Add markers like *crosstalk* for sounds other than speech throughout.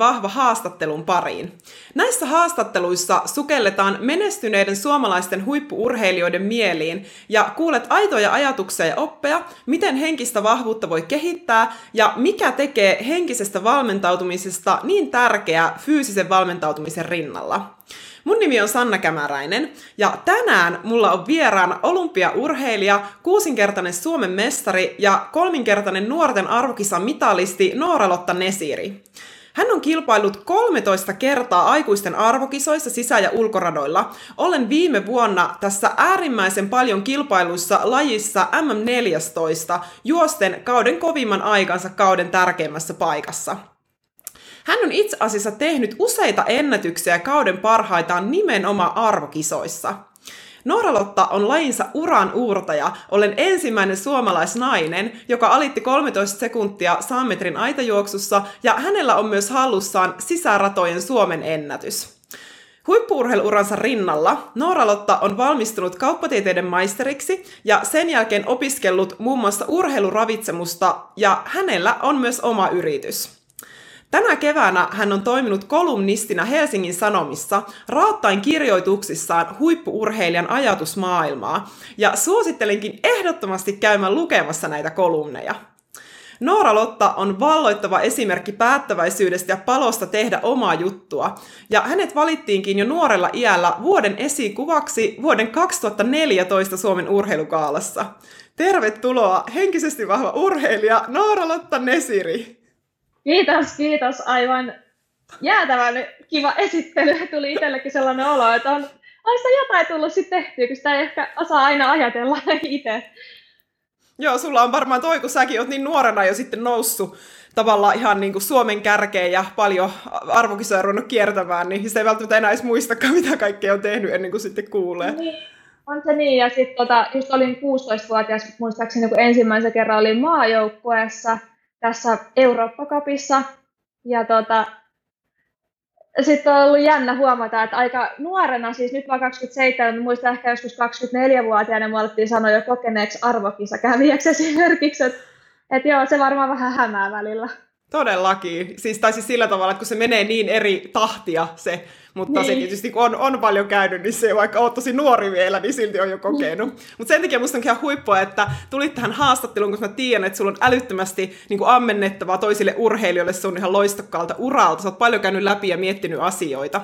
vahva haastattelun pariin. Näissä haastatteluissa sukelletaan menestyneiden suomalaisten huippuurheilijoiden mieliin ja kuulet aitoja ajatuksia ja oppeja, miten henkistä vahvuutta voi kehittää ja mikä tekee henkisestä valmentautumisesta niin tärkeää fyysisen valmentautumisen rinnalla. Mun nimi on Sanna Kämäräinen ja tänään mulla on vieraana olympiaurheilija, kuusinkertainen Suomen mestari ja kolminkertainen nuorten arvokisan mitalisti Noora-Lotta Nesiri. Hän on kilpailut 13 kertaa aikuisten arvokisoissa sisä- ja ulkoradoilla. Olen viime vuonna tässä äärimmäisen paljon kilpailuissa lajissa MM14 juosten kauden kovimman aikansa kauden tärkeimmässä paikassa. Hän on itse asiassa tehnyt useita ennätyksiä kauden parhaitaan nimenomaan arvokisoissa. Noora-Lotta on lajinsa uran uurtaja. Olen ensimmäinen suomalaisnainen, joka alitti 13 sekuntia 100 metrin aitajuoksussa, ja hänellä on myös hallussaan sisäratojen Suomen ennätys. Huippuurheiluuransa rinnalla Noora-Lotta on valmistunut kauppatieteiden maisteriksi ja sen jälkeen opiskellut muun muassa urheiluravitsemusta ja hänellä on myös oma yritys. Tänä keväänä hän on toiminut kolumnistina Helsingin Sanomissa raattain kirjoituksissaan huippuurheilijan ajatusmaailmaa, ja suosittelenkin ehdottomasti käymään lukemassa näitä kolumneja. Noora Lotta on valloittava esimerkki päättäväisyydestä ja palosta tehdä omaa juttua, ja hänet valittiinkin jo nuorella iällä vuoden esikuvaksi vuoden 2014 Suomen urheilukaalassa. Tervetuloa henkisesti vahva urheilija Noora Lotta Nesiri! Kiitos, kiitos. Aivan jäätävän kiva esittely. Tuli itsellekin sellainen olo, että on, on sitä jotain tullut sitten tehtyä, kun sitä ei ehkä osaa aina ajatella *laughs* itse. Joo, sulla on varmaan toi, kun säkin oot niin nuorena jo sitten noussut tavallaan ihan niin kuin Suomen kärkeen ja paljon arvokisoja ruvennut kiertämään, niin se ei välttämättä enää edes muistakaan, *laughs* mitä kaikkea on tehnyt ennen kuin sitten kuulee. Niin, on se niin. Ja sitten tota, just olin 16-vuotias, muistaakseni kun ensimmäisen kerran olin maajoukkueessa – tässä Eurooppa-kapissa. Ja tota, sitten on ollut jännä huomata, että aika nuorena, siis nyt vaan 27, muistan ehkä joskus 24-vuotiaana, me alettiin sanoa jo kokeneeksi arvokisakävijäksi *laughs* esimerkiksi, että et joo, se varmaan vähän hämää välillä. Todellakin. Siis, tai siis sillä tavalla, että kun se menee niin eri tahtia se, mutta niin. se tietysti kun on, on paljon käynyt, niin se vaikka oot tosi nuori vielä, niin silti on jo kokenut. Niin. Mutta sen takia musta on ihan huippua, että tulit tähän haastatteluun, koska mä tiedän, että sulla on älyttömästi niin kuin ammennettavaa toisille urheilijoille sun ihan loistokkaalta uralta. Sä oot paljon käynyt läpi ja miettinyt asioita.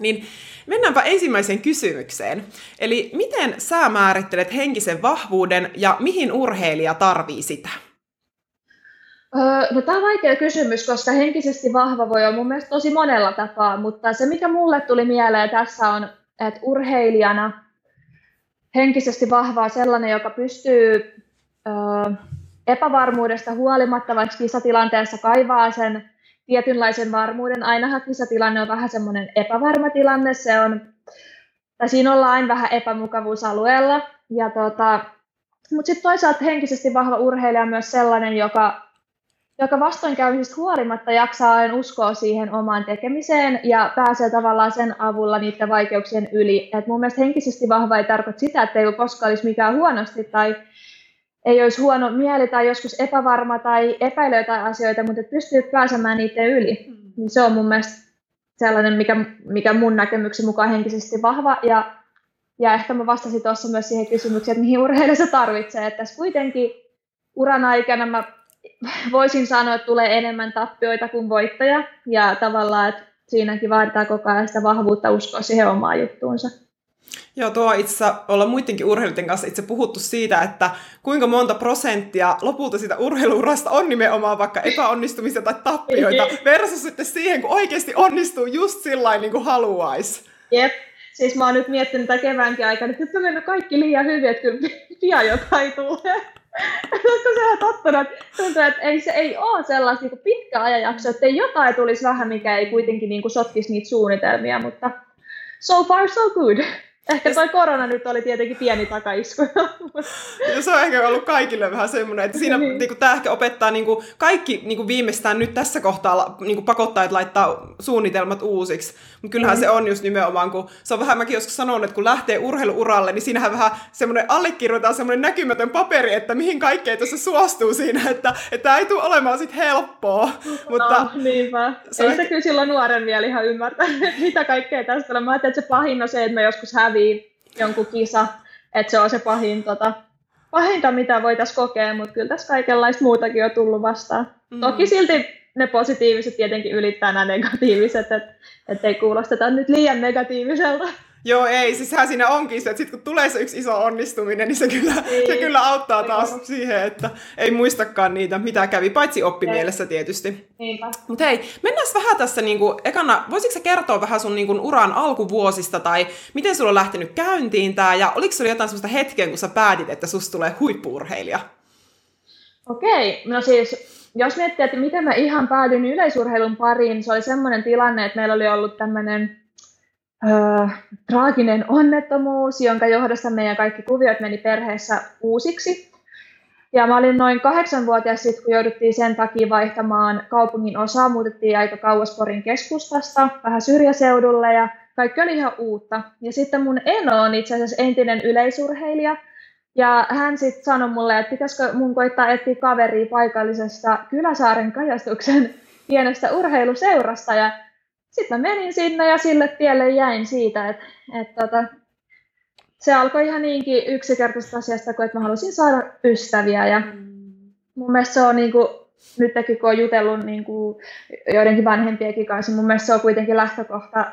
Niin mennäänpä ensimmäiseen kysymykseen. Eli miten sä määrittelet henkisen vahvuuden ja mihin urheilija tarvii sitä? No tämä on vaikea kysymys, koska henkisesti vahva voi olla mun mielestä tosi monella tapaa, mutta se mikä mulle tuli mieleen tässä on, että urheilijana henkisesti vahvaa sellainen, joka pystyy ö, epävarmuudesta huolimatta, vaikka kisatilanteessa kaivaa sen tietynlaisen varmuuden. Ainahan kisatilanne on vähän semmoinen epävarma tilanne, se on, tai siinä ollaan aina vähän epämukavuusalueella. Ja tota, mutta sitten toisaalta henkisesti vahva urheilija on myös sellainen, joka joka vastoinkäymisistä huolimatta jaksaa aina uskoa siihen omaan tekemiseen ja pääsee tavallaan sen avulla niiden vaikeuksien yli. Et mun mielestä henkisesti vahva ei tarkoita sitä, että ei koskaan olisi mikään huonosti tai ei olisi huono mieli tai joskus epävarma tai epäilee jotain asioita, mutta että pystyy pääsemään niiden yli. Mm. Niin se on mun mielestä sellainen, mikä, mikä mun näkemyksen mukaan henkisesti vahva. Ja, ja ehkä mä vastasin tuossa myös siihen kysymykseen, että mihin urheilija se tarvitsee. Että tässä kuitenkin uran aikana mä voisin sanoa, että tulee enemmän tappioita kuin voittoja. Ja tavallaan, että siinäkin vaaditaan koko ajan sitä vahvuutta uskoa siihen omaan juttuunsa. Joo, tuo itse olla muidenkin urheilijoiden kanssa itse puhuttu siitä, että kuinka monta prosenttia lopulta sitä urheiluurasta on nimenomaan vaikka epäonnistumisia tai tappioita, versus sitten siihen, kun oikeasti onnistuu just sillä niin kuin haluaisi. Jep, siis mä oon nyt miettinyt tätä keväänkin aikana, että nyt on mennyt kaikki liian hyvin, että kyllä *laughs* pian jotain tulee. Koska se on tottunut, tuntuu, että ei, se ei ole sellaista niin pitkä ajanjakso, että jotain tulisi vähän, mikä ei kuitenkin niin kuin sotkisi niitä suunnitelmia, mutta so far so good. Ehkä toi korona nyt oli tietenkin pieni takaisku. ja se on ehkä ollut kaikille vähän semmoinen, että siinä niin. niin tämä ehkä opettaa niin kuin, kaikki niin kuin viimeistään nyt tässä kohtaa niin kuin pakottaa, että laittaa suunnitelmat uusiksi. Mutta kyllähän mm. se on just nimenomaan, kun se on vähän, mäkin joskus sanonut, että kun lähtee urheiluuralle, niin siinähän vähän semmoinen allekirjoitetaan semmoinen näkymätön paperi, että mihin kaikkeen tuossa suostuu siinä, että, että ei tule olemaan sit helppoa. No, mutta niinpä. Se ei se kyllä silloin nuoren vielä ihan ymmärtää, mitä kaikkea tästä on. Mä ajattelin, että se pahin on se, että mä joskus häviin jonkun kisa, että se on se pahin, tota, pahinta, mitä voitaisiin kokea, mutta kyllä tässä kaikenlaista muutakin on tullut vastaan. Mm. Toki silti ne positiiviset tietenkin ylittää nämä negatiiviset, että ei kuulosteta nyt liian negatiiviselta. Joo, ei, siis sehän siinä onkin se, että sit kun tulee se yksi iso onnistuminen, niin se kyllä, ei, se kyllä auttaa ei taas ole. siihen, että ei muistakaan niitä, mitä kävi, paitsi oppimielessä tietysti. Mutta hei, mennään vähän tässä niin kuin, ekana, voisitko kertoa vähän sun niin kuin, uran alkuvuosista, tai miten sulla on lähtenyt käyntiin tämä, ja oliko sulla jotain sellaista hetkeä, kun sä päätit, että susta tulee huippuurheilija? Okei, no siis jos miettii, että miten mä ihan päädyin yleisurheilun pariin, se oli semmoinen tilanne, että meillä oli ollut tämmöinen traaginen onnettomuus, jonka johdosta meidän kaikki kuviot meni perheessä uusiksi. Ja mä olin noin kahdeksanvuotias sitten, kun jouduttiin sen takia vaihtamaan kaupungin osaa, muutettiin aika kauas Porin keskustasta, vähän syrjäseudulle ja kaikki oli ihan uutta. Ja sitten mun eno on itse asiassa entinen yleisurheilija, ja hän sitten sanoi mulle, että pitäisikö mun koittaa etsiä kaveria paikallisesta Kyläsaaren kajastuksen pienestä urheiluseurasta. Ja sitten mä menin sinne ja sille tielle jäin siitä, että, että tota, se alkoi ihan niinkin yksinkertaisesta asiasta kuin, että mä halusin saada ystäviä. Ja mun mielestä se on niin kuin, nytkin kun on jutellut niin kuin joidenkin vanhempienkin kanssa, mun mielestä se on kuitenkin lähtökohta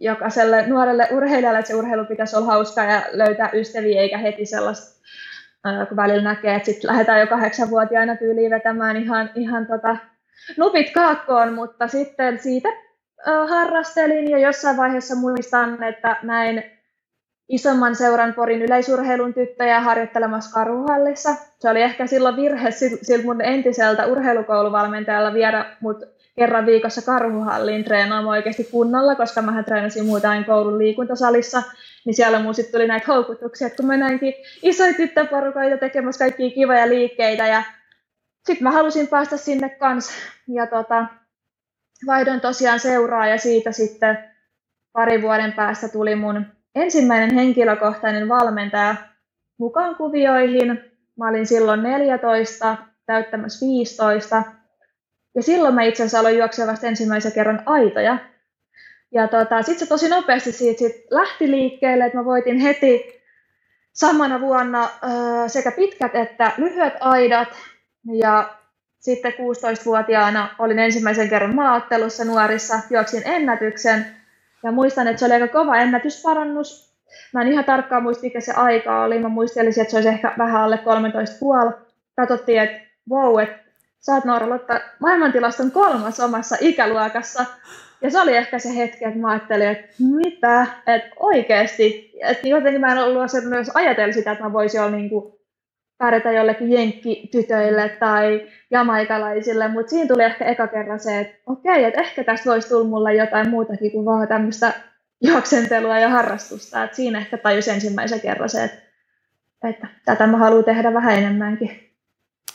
jokaiselle nuorelle urheilijalle, että se urheilu pitäisi olla hauskaa ja löytää ystäviä, eikä heti sellaista, kun välillä näkee, että sitten lähdetään jo kahdeksanvuotiaana tyyliin vetämään ihan, ihan tota, nupit kaakkoon, mutta sitten siitä harrastelin ja jossain vaiheessa muistan, että näin isomman seuran Porin yleisurheilun tyttöjä harjoittelemassa Karhuhallissa. Se oli ehkä silloin virhe siltä mun entiseltä urheilukouluvalmentajalla viedä mut kerran viikossa Karhuhalliin treenaamaan oikeasti kunnolla, koska mä treenasin muutain koulun liikuntasalissa, niin siellä mun sitten tuli näitä houkutuksia, että kun mä näinkin isoja tyttöporukoita tekemässä kaikkia kivoja liikkeitä ja sitten mä halusin päästä sinne kanssa ja tota, vaihdoin tosiaan seuraa ja siitä sitten pari vuoden päästä tuli mun ensimmäinen henkilökohtainen valmentaja mukaan kuvioihin. Mä olin silloin 14, täyttämässä 15. Ja silloin mä itse asiassa aloin juoksea vasta ensimmäisen kerran aitoja. Ja tota, sitten se tosi nopeasti siitä sit lähti liikkeelle, että mä voitin heti samana vuonna ö, sekä pitkät että lyhyet aidat. Ja sitten 16-vuotiaana olin ensimmäisen kerran maaottelussa nuorissa, juoksin ennätyksen. Ja muistan, että se oli aika kova ennätysparannus. Mä en ihan tarkkaan muista, mikä se aika oli. Mä muistelisin, että se olisi ehkä vähän alle 13,5. Katsottiin, että wow, että sä oot Noora maailmantilaston kolmas omassa ikäluokassa. Ja se oli ehkä se hetki, että mä ajattelin, että mitä, että oikeasti, että jotenkin mä en ollut myös ajatellut sitä, että mä voisin olla niin kuin pärjätä jollekin jenkkitytöille tai jamaikalaisille, mutta siinä tuli ehkä eka kerran se, että okei, että ehkä tästä voisi tulla mulle jotain muutakin kuin vaan tämmöistä juoksentelua ja harrastusta. Et siinä ehkä tajus ensimmäisen kerran se, että, että tätä mä haluan tehdä vähän enemmänkin.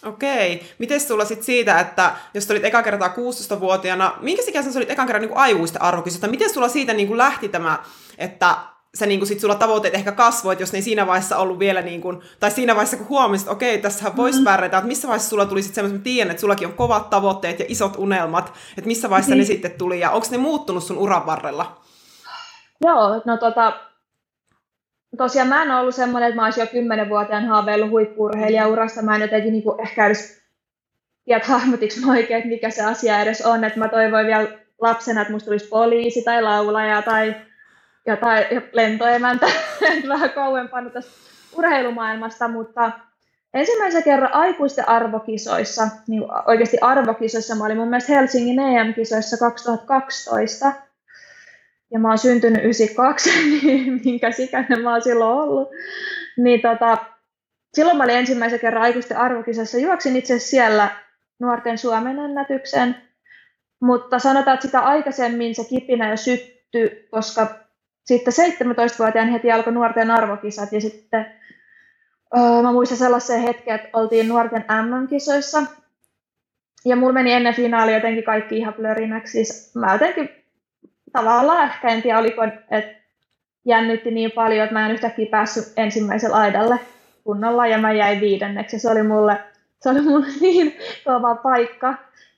Okei. Miten sulla sitten siitä, että jos olit eka kertaa 16-vuotiaana, minkä ikäisenä olit ekan kerran niin aikuisten arvokisesta? Miten sulla siitä niin lähti tämä, että sä niin kuin sit sulla tavoitteet ehkä kasvoit, jos ne ei siinä vaiheessa ollut vielä, niin kuin, tai siinä vaiheessa kun huomasit, että okei, tässä voisi mm-hmm. pärjätä, että missä vaiheessa sulla tuli sitten semmoista, että tiedän, että sullakin on kovat tavoitteet ja isot unelmat, että missä vaiheessa mm-hmm. ne sitten tuli, ja onko ne muuttunut sun uran varrella? Joo, no tota, tosiaan mä en ollut semmoinen, että mä olisin jo kymmenenvuotiaan haaveillut huippuurheilijaurasta, mä en jotenkin niin kuin ehkä edes tiedä hahmotiksi mä oikein, että mikä se asia edes on, että mä toivoin vielä lapsena, että musta tulisi poliisi tai laulaja tai jotain lentoemäntä. *laughs* Vähän kauempana tästä urheilumaailmasta, mutta ensimmäisen kerran aikuisten arvokisoissa, niin oikeasti arvokisoissa, mä olin mun mielestä Helsingin EM-kisoissa 2012, ja mä oon syntynyt 92, *laughs* niin minkä sikäinen mä oon silloin ollut, niin tota, silloin mä olin ensimmäisen kerran aikuisten arvokisassa, juoksin itse siellä nuorten Suomen ennätyksen, mutta sanotaan, että sitä aikaisemmin se kipinä jo syttyi, koska sitten 17-vuotiaan heti alkoi nuorten arvokisat ja sitten öö, mä muistan sellaisen hetken, että oltiin nuorten MM-kisoissa ja mulla meni ennen finaalia jotenkin kaikki ihan blörinäksi. Siis mä jotenkin tavallaan ehkä en tiedä oliko, että jännitti niin paljon, että mä en yhtäkkiä päässyt ensimmäiselle aidalle kunnolla ja mä jäin viidenneksi. Se oli mulle, se oli mulle *laughs* niin kova paikka.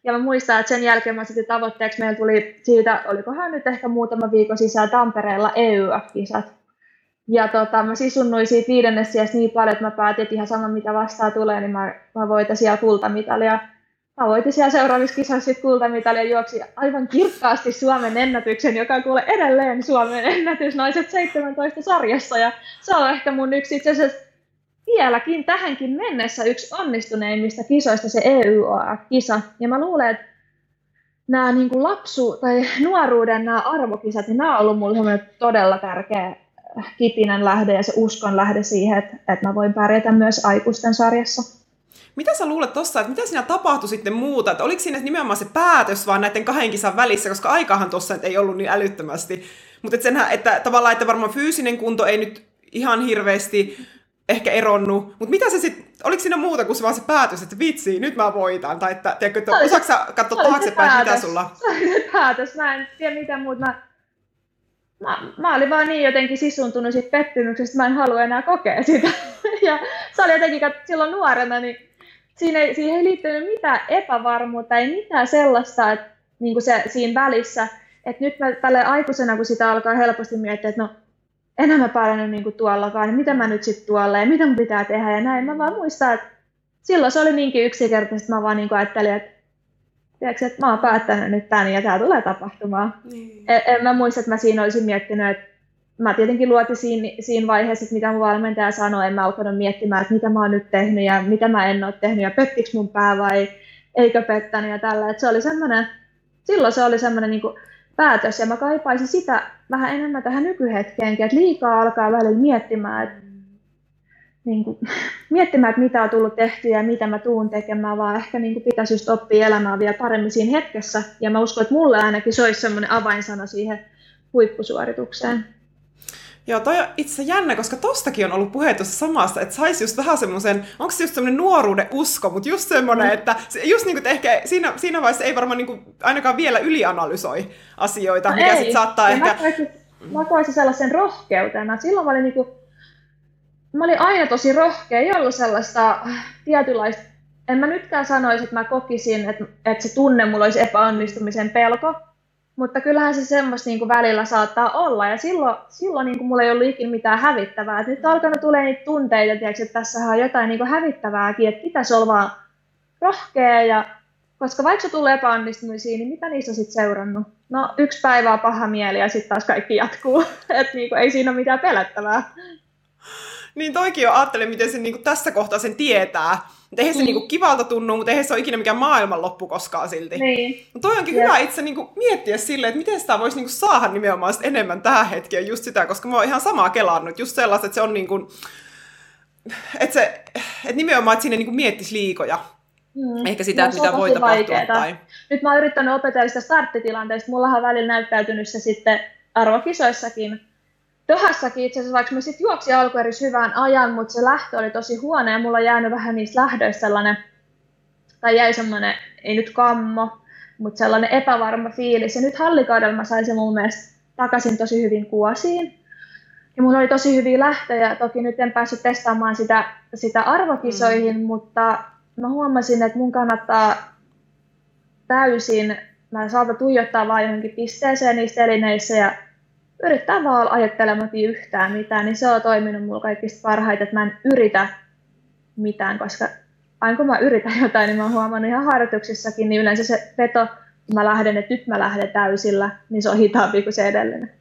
Ja mä muistan, että sen jälkeen mä sitten tavoitteeksi meillä tuli siitä, olikohan nyt ehkä muutama viikko sisään Tampereella EYF-kisat. Ja tota, mä sisunnuin siitä viidennessä niin paljon, että mä päätin, että ihan sama mitä vastaan tulee, niin mä, mä voitan siellä kultamitalia Mä voitin siellä seuraavissa kisoissa kultamitalia juoksi aivan kirkkaasti Suomen ennätyksen, joka kuule edelleen Suomen ennätys naiset 17 sarjassa. Ja se on ehkä mun yksi itse asiassa vieläkin tähänkin mennessä yksi onnistuneimmista kisoista se EYOA-kisa. Ja mä luulen, että nämä niin kuin lapsu- tai nuoruuden nämä arvokisat, niin nämä on ollut mulle todella tärkeä kipinen lähde ja se uskon lähde siihen, että, että mä voin pärjätä myös aikuisten sarjassa. Mitä sä luulet tossa, että mitä siinä tapahtui sitten muuta? Että oliko siinä nimenomaan se päätös vaan näiden kahden kisan välissä, koska aikahan tuossa ei ollut niin älyttömästi. Mutta että, että tavallaan, että varmaan fyysinen kunto ei nyt ihan hirveästi ehkä eronnut. Mutta mitä se sitten, oliko siinä muuta kuin se vaan se päätös, että vitsi, nyt mä voitan? Tai että, tiedätkö, että osaatko sä katsoa taaksepäin, mitä sulla? Se oli se päätös, mä en tiedä mitä muuta. Mä, mä, mä olin vaan niin jotenkin sisuntunut siitä pettymyksestä, mä en halua enää kokea sitä. *laughs* ja se oli jotenkin, silloin nuorena, niin siinä ei, siihen ei liittynyt mitään epävarmuutta, ei mitään sellaista, että niin kuin se siinä välissä, että nyt mä tälle aikuisena, kun sitä alkaa helposti miettiä, että no enää mä pärjännyt niin kuin tuollakaan, niin mitä mä nyt sitten tuolla ja mitä mun pitää tehdä ja näin. Mä vaan muistan, että silloin se oli niinkin yksinkertaisesti, mä vaan niin kuin ajattelin, että, tiedätkö, että mä oon päättänyt nyt tämän ja tämä tulee tapahtumaan. Niin. En, en mä muista, että mä siinä olisin miettinyt, että mä tietenkin luotin siinä, siinä vaiheessa, että mitä mun valmentaja sanoi, en mä alkanut miettimään, että mitä mä oon nyt tehnyt ja mitä mä en ole tehnyt ja pettiks mun pää vai eikö pettänyt ja tällä. Että se oli semmoinen, silloin se oli semmoinen niin päätös ja mä kaipaisin sitä vähän enemmän tähän nykyhetkeenkin, että liikaa alkaa välillä miettimään, että niin kuin, *laughs* miettimään, että mitä on tullut tehtyä ja mitä mä tuun tekemään, vaan ehkä niin kuin, pitäisi just oppia elämään vielä paremmin siinä hetkessä. Ja mä uskon, että mulle ainakin se olisi semmoinen avainsana siihen huippusuoritukseen. Joo, toi on itse jännä, koska tostakin on ollut puhe tuossa samasta, että saisi just vähän semmoisen, onko se just semmoinen nuoruuden usko, mutta just semmoinen, mm. että just niin kuin, ehkä siinä, siinä vaiheessa ei varmaan niin kuin, ainakaan vielä ylianalysoi asioita, no mikä sitten saattaa ja ehkä... Mä koisin, mä koisin sellaisen rohkeutena. Silloin mä olin, niin kuin, mä olin aina tosi rohkea, ei ollut sellaista tietynlaista, en mä nytkään sanoisi, että mä kokisin, että, että se tunne mulla olisi epäonnistumisen pelko, mutta kyllähän se semmoista niin kuin välillä saattaa olla, ja silloin, silloin niin kuin mulla ei ollut ikinä mitään hävittävää. Et nyt alkanut tulee niitä tunteita, tiiäks, että tässä on jotain niin kuin hävittävääkin, että pitäisi olla vaan rohkea, ja koska vaikka se tulee epäonnistumisia, niin mitä niissä sitten seurannut? No yksi päivä on paha mieli ja sitten taas kaikki jatkuu, *laughs* että niin ei siinä ole mitään pelättävää. Niin toikin jo ajattelin, miten se niin kuin tässä kohtaa sen tietää, mutta eihän se mm. niinku kivalta tunnu, mutta eihän se ole ikinä mikään maailmanloppu koskaan silti. Niin. Mutta toi onkin yeah. hyvä itse niinku miettiä silleen, että miten sitä voisi niinku saada nimenomaan enemmän tähän hetkeen just sitä, koska mä oon ihan samaa kelannut, just sellaista, että se on niinku, että se, että nimenomaan, että sinne niinku miettisi liikoja. Mm. Ehkä sitä, no, että mitä voi tapahtua. Tai... Nyt mä oon yrittänyt opetella sitä starttitilanteesta. Mullahan on välillä näyttäytynyt se sitten arvokisoissakin, Dohassakin itse asiassa, vaikka mä sitten juoksin alkueris hyvän ajan, mutta se lähtö oli tosi huono ja mulla on jäänyt vähän niistä lähdöistä sellainen, tai jäi semmoinen, ei nyt kammo, mutta sellainen epävarma fiilis. Ja nyt hallikaudella mä sain se mun mielestä takaisin tosi hyvin kuosiin. Ja mulla oli tosi hyviä lähtöjä. Toki nyt en päässyt testaamaan sitä, sitä arvokisoihin, mm. mutta mä huomasin, että mun kannattaa täysin, mä saatan tuijottaa vain johonkin pisteeseen niissä elineissä ja yrittää vaan olla ajattelematta yhtään mitään, niin se on toiminut mulla kaikista parhaiten, että mä en yritä mitään, koska aina kun mä yritän jotain, niin mä oon huomannut ihan harjoituksissakin, niin yleensä se veto, kun mä lähden, että nyt mä lähden täysillä, niin se on hitaampi kuin se edellinen.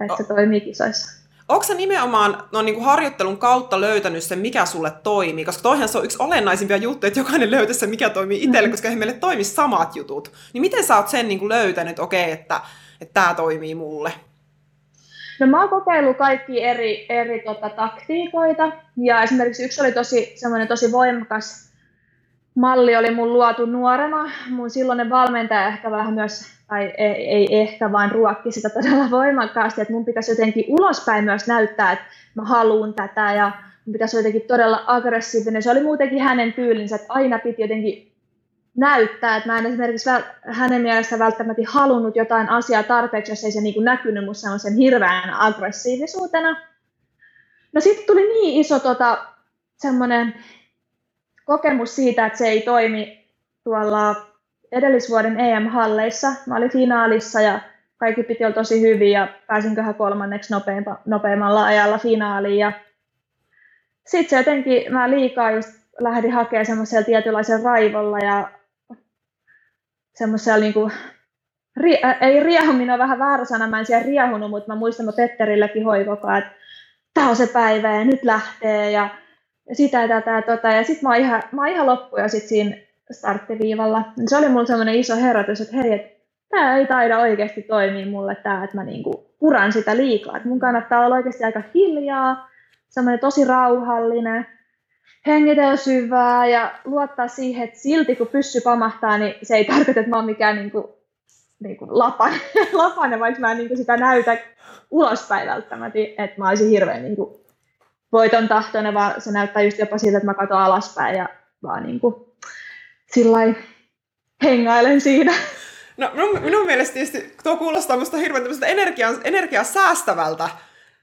Että se toimii kisoissa. Onko sä nimenomaan no, niin kuin harjoittelun kautta löytänyt sen, mikä sulle toimii? Koska toihan se on yksi olennaisimpia juttuja, että jokainen löytäisi sen, mikä toimii itselle, mm-hmm. koska eihän meille toimi samat jutut. Niin miten sä oot sen niin kuin löytänyt, okei, okay, että, että tämä toimii mulle? No mä oon kokeillut kaikki eri, eri tota, taktiikoita ja esimerkiksi yksi oli tosi, semmoinen tosi voimakas malli oli mun luotu nuorena. Mun silloinen valmentaja ehkä vähän myös tai ei, ei ehkä vaan ruokki sitä todella voimakkaasti, että mun pitäisi jotenkin ulospäin myös näyttää, että mä haluan tätä ja mun pitäisi jotenkin todella aggressiivinen. Se oli muutenkin hänen tyylinsä, että aina piti jotenkin näyttää, että mä en esimerkiksi hänen mielestä välttämättä halunnut jotain asiaa tarpeeksi, jos ei se niin näkynyt musta sellaisen hirveän aggressiivisuutena. No sitten tuli niin iso tota, semmoinen kokemus siitä, että se ei toimi tuolla edellisvuoden EM-halleissa. Mä olin finaalissa ja kaikki piti olla tosi hyvin ja pääsinköhän kolmanneksi nopeimpa, nopeimmalla ajalla finaaliin. Ja sitten se jotenkin, mä liikaa just lähdin hakemaan semmoisella tietynlaisen raivolla ja semmoisella niinku, ri, äh, ei riehuminen ole vähän väärä sana, mä en siellä riehunut, mutta mä muistan, että Petterillekin hoi koko ajan, että tämä on se päivä ja nyt lähtee ja, ja sitä ja tätä ja tota. Ja sitten mä oon ihan, mä oon ihan loppuja sit siinä starttiviivalla. Se oli mulle semmoinen iso herätys, että hei, että tämä ei taida oikeasti toimia mulle tämä, että mä niinku puran sitä liikaa. Et mun kannattaa olla oikeasti aika hiljaa, semmoinen tosi rauhallinen, hengitellä syvää ja luottaa siihen, että silti kun pyssy pamahtaa, niin se ei tarkoita, että mä oon mikään niinku, niinku lapanen, *laughs* lapanen, vaikka mä en niinku sitä näytä ulospäin välttämättä, että mä olisin hirveän niinku voiton tahtoinen, vaan se näyttää just jopa siltä, että mä katson alaspäin ja vaan niinku sillä hengailen siinä. No minun, minun mielestä tietysti tuo kuulostaa minusta hirveän energiaa, energiaa säästävältä,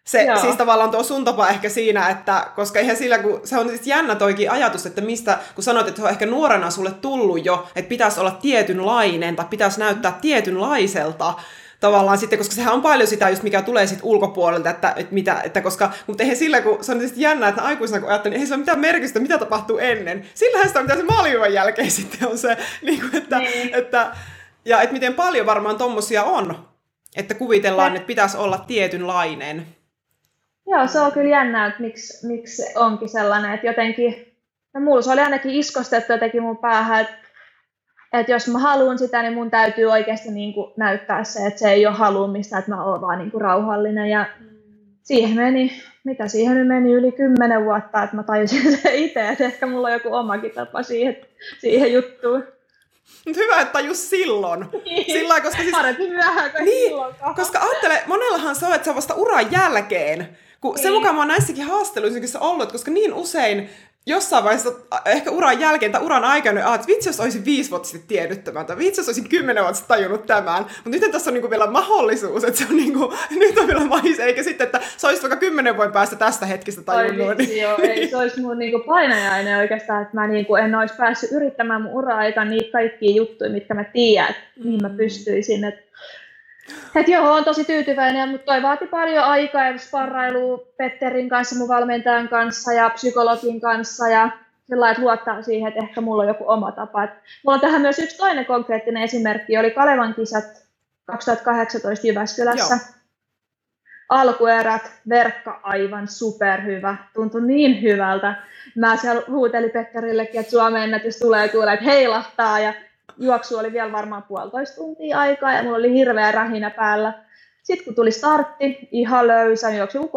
se, Joo. siis tavallaan tuo sun tapa ehkä siinä, että koska eihän sillä, kun se on siis jännä toikin ajatus, että mistä, kun sanoit, että se on ehkä nuorena sulle tullut jo, että pitäisi olla tietynlainen tai pitäisi näyttää tietynlaiselta, tavallaan sitten, koska sehän on paljon sitä just, mikä tulee sitten ulkopuolelta, että, että, mitä, että koska, mutta eihän sillä, kun se on tietysti jännä, että aikuisena kun ajattelin, niin ei se ole mitään merkitystä, mitä tapahtuu ennen. Sillähän sitä mitä se maalivan jälkeen *laughs* sitten on se, niin kuin, että, niin. että, ja että miten paljon varmaan tommosia on, että kuvitellaan, että pitäisi olla tietynlainen. Joo, se on kyllä jännä, että miksi, miksi se onkin sellainen, että jotenkin, no mulla se oli ainakin iskostettu jotenkin mun päähän, että, että jos mä haluan sitä, niin mun täytyy oikeasti niin kuin näyttää se, että se ei ole haluamista, että mä oon vaan niin kuin rauhallinen ja siihen meni, mitä siihen nyt meni yli kymmenen vuotta, että mä tajusin *laughs* se itse, että ehkä mulla on joku omakin tapa siihen, siihen juttuun. Hyvä, että tajus silloin. *laughs* Niin. Silloin, koska siis... Parempi myöhään kuin niin, silloin. Koska ajattele, monellahan se on, että se on vasta uran jälkeen kun niin. se mukaan mä oon näissäkin haasteluissakin ollut, koska niin usein jossain vaiheessa, ehkä uran jälkeen tai uran aikana, että vitsi jos olisin viisi vuotta sitten tiennyt tämän, tai vitsi jos olisin kymmenen vuotta sitten tajunnut tämän. Mutta nyt tässä on niinku vielä mahdollisuus, että se on niinku, *laughs* nyt on vielä mahis, eikä sitten, että se olisi vaikka kymmenen vuoden päästä tästä hetkestä tajunnut. Oi, vitsi, joo, ei se olisi mun niinku painajainen oikeastaan, että mä niinku en olisi päässyt yrittämään mun ura-aikana niitä kaikkia juttuja, mitkä mä tiedän, että mihin mä mm. pystyisin. Että et joo, on tosi tyytyväinen, mutta toi vaati paljon aikaa ja sparrailu Petterin kanssa, mun valmentajan kanssa ja psykologin kanssa ja sillä että luottaa siihen, että ehkä mulla on joku oma tapa. Et mulla on tähän myös yksi toinen konkreettinen esimerkki, oli Kalevan kisat 2018 Jyväskylässä. Joo. Alkuerät, verkka aivan superhyvä, tuntui niin hyvältä. Mä siellä huutelin Petterillekin, että Suomen ennätys tulee kuulee, että heilahtaa ja juoksu oli vielä varmaan puolitoista tuntia aikaa ja mulla oli hirveä rähinä päällä. Sitten kun tuli startti, ihan löysä, niin juoksin 13.30.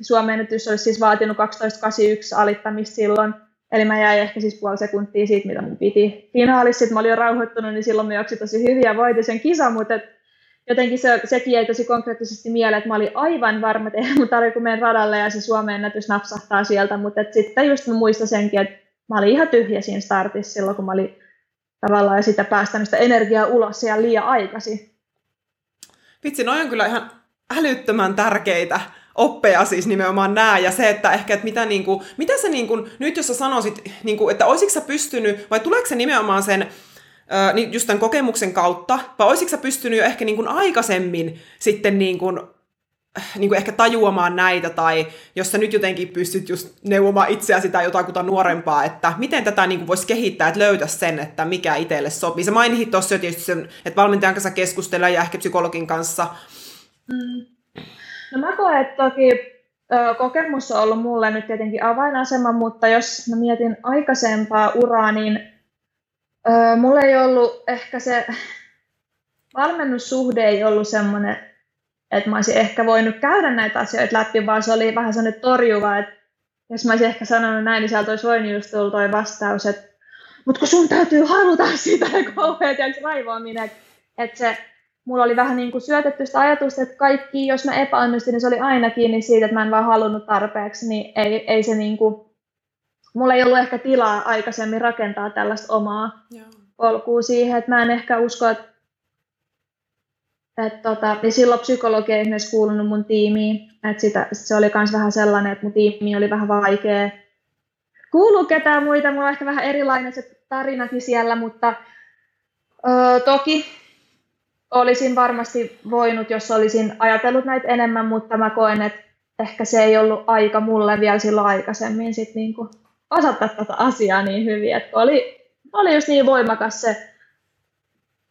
Suomen ennätys olisi siis vaatinut 12.81 alittamista silloin. Eli mä jäin ehkä siis puoli sekuntia siitä, mitä mun piti. Finaalissa sitten mä olin jo rauhoittunut, niin silloin mä juoksin tosi hyvin ja voitin sen kisan, mutta et jotenkin se, sekin jäi tosi konkreettisesti mieleen, että mä olin aivan varma, että ei mun tarvitse kun menen radalle ja se Suomen ennätys napsahtaa sieltä, mutta sitten just mä muistan senkin, että mä olin ihan tyhjä siinä startissa silloin, kun mä olin tavallaan ja sitä päästämistä energiaa ulos siellä liian aikaisin. Vitsi, noin on kyllä ihan älyttömän tärkeitä oppeja siis nimenomaan nämä, ja se, että ehkä, että mitä, niin kuin, mitä sä niin kuin, nyt jos sä sanoisit, niin kuin, että olisitko sä pystynyt, vai tuleeko se nimenomaan sen, just tämän kokemuksen kautta, vai olisitko sä pystynyt jo ehkä niin kuin aikaisemmin sitten niin kuin *sighs* niin kuin ehkä tajuamaan näitä, tai jos sä nyt jotenkin pystyt just neuvomaan itseäsi tai jotakuta nuorempaa, että miten tätä niin kuin voisi kehittää, että löytä sen, että mikä itselle sopii. Sä mainitsit tuossa jo tietysti sen, että valmentajan kanssa keskustella ja ehkä psykologin kanssa. Mm. No mä koen, että toki kokemus on ollut mulle nyt tietenkin avainasema, mutta jos mä mietin aikaisempaa uraa, niin ö, mulla ei ollut ehkä se *laughs* valmennussuhde ei ollut semmoinen että mä olisin ehkä voinut käydä näitä asioita läpi, vaan se oli vähän sellainen torjuva, että jos mä olisin ehkä sanonut näin, niin sieltä olisi voinut just tulla toi vastaus, että mutta kun sun täytyy haluta *laughs* sitä kauhean raivoaminen, että Että se, mulla oli vähän niin kuin syötetty sitä ajatusta, että kaikki, jos mä epäonnistuin, niin se oli aina kiinni siitä, että mä en vaan halunnut tarpeeksi, niin ei, ei se niin kuin, mulla ei ollut ehkä tilaa aikaisemmin rakentaa tällaista omaa Joo. polkua siihen, että mä en ehkä usko, että, että tota, niin silloin psykologi ei esimerkiksi kuulunut mun tiimiin, että sitä, se oli myös vähän sellainen, että mun tiimi oli vähän vaikea. Kuuluu ketään muita, mulla on ehkä vähän erilainen se tarinakin siellä, mutta ö, toki olisin varmasti voinut, jos olisin ajatellut näitä enemmän, mutta mä koen, että ehkä se ei ollut aika mulle vielä silloin aikaisemmin sit niinku osata tätä asiaa niin hyvin, että oli, oli just niin voimakas se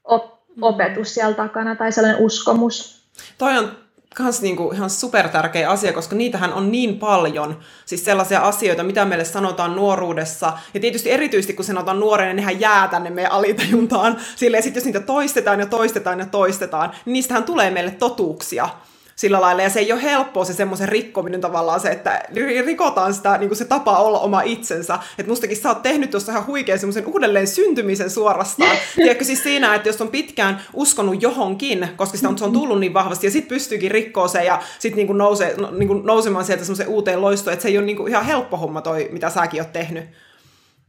op- opetus siellä takana tai sellainen uskomus. Toi on kans niinku ihan super tärkeä asia, koska niitähän on niin paljon, siis sellaisia asioita, mitä meille sanotaan nuoruudessa. Ja tietysti erityisesti, kun sanotaan nuorena, niin nehän jää tänne meidän alitajuntaan. Silleen sitten jos niitä toistetaan ja toistetaan ja toistetaan, niin niistähän tulee meille totuuksia sillä lailla, ja se ei ole helppoa se semmoisen rikkominen tavallaan se, että rikotaan sitä niin kuin se tapa olla oma itsensä, että mustakin sä oot tehnyt tuossa ihan huikean semmoisen uudelleen syntymisen suorastaan, *laughs* tiedätkö siis siinä, että jos on pitkään uskonut johonkin, koska sitä on, se on tullut niin vahvasti, ja sitten pystyykin rikkoa se, ja sitten niin kuin nousee, no, niin kuin nousemaan sieltä semmoisen uuteen loistoon, että se ei ole niin kuin ihan helppo homma toi, mitä säkin oot tehnyt.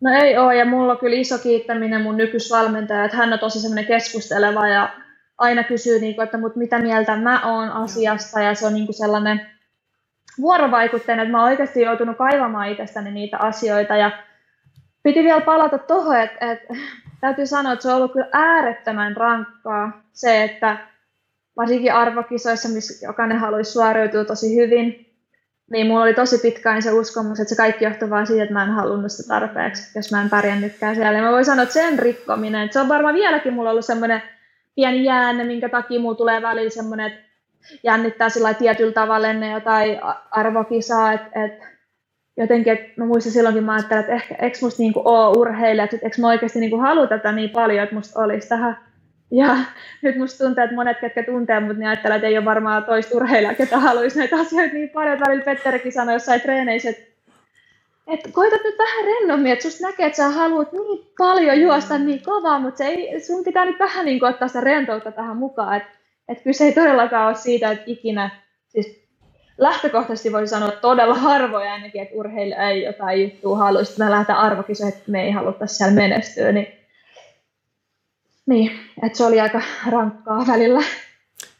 No ei ole, ja mulla on kyllä iso kiittäminen mun nykyisvalmentaja, että hän on tosi semmoinen keskusteleva ja aina kysyy, niin kuin, että mut mitä mieltä mä oon asiasta ja se on niin kuin sellainen vuorovaikutteinen, että mä oon oikeasti joutunut kaivamaan itsestäni niitä asioita ja piti vielä palata tuohon, että, että täytyy sanoa, että se on ollut kyllä äärettömän rankkaa se, että varsinkin arvokisoissa, missä jokainen haluaisi suoriutua tosi hyvin, niin mulla oli tosi pitkään se uskomus, että se kaikki johtuu vain siitä, että mä en halunnut sitä tarpeeksi, jos mä en pärjännytkään siellä. Ja mä voin sanoa, että sen rikkominen, että se on varmaan vieläkin mulla ollut semmoinen pieni jäänne, minkä takia mulla tulee välillä semmoinen, että jännittää sillä tietyllä tavalla ennen jotain arvokisaa, että et, jotenkin, että mä muistan silloinkin, mä ajattelin, että ehkä, eikö musta niinku ole urheilija, että eikö mä oikeasti niinku halua tätä niin paljon, että musta olisi tähän. Ja *laughs* nyt musta tuntuu, että monet, ketkä tuntee mut, niin ajattelee, että ei ole varmaan toista urheilijaa, ketä haluaisi näitä asioita niin paljon. Että välillä Petterikin sanoi jossain treeneissä, että että koitat nyt vähän rennommin, että susta näkee, että sä haluat niin paljon juosta niin kovaa, mutta se ei, sun pitää nyt vähän niin kuin ottaa sitä rentoutta tähän mukaan, että et kyse ei todellakaan ole siitä, että ikinä, siis lähtökohtaisesti voisi sanoa todella harvoja ainakin, että urheilija ei jotain juttua haluaisi, että me lähdetään arvokisoihin, että me ei haluttaisi siellä menestyä, niin, niin että se oli aika rankkaa välillä.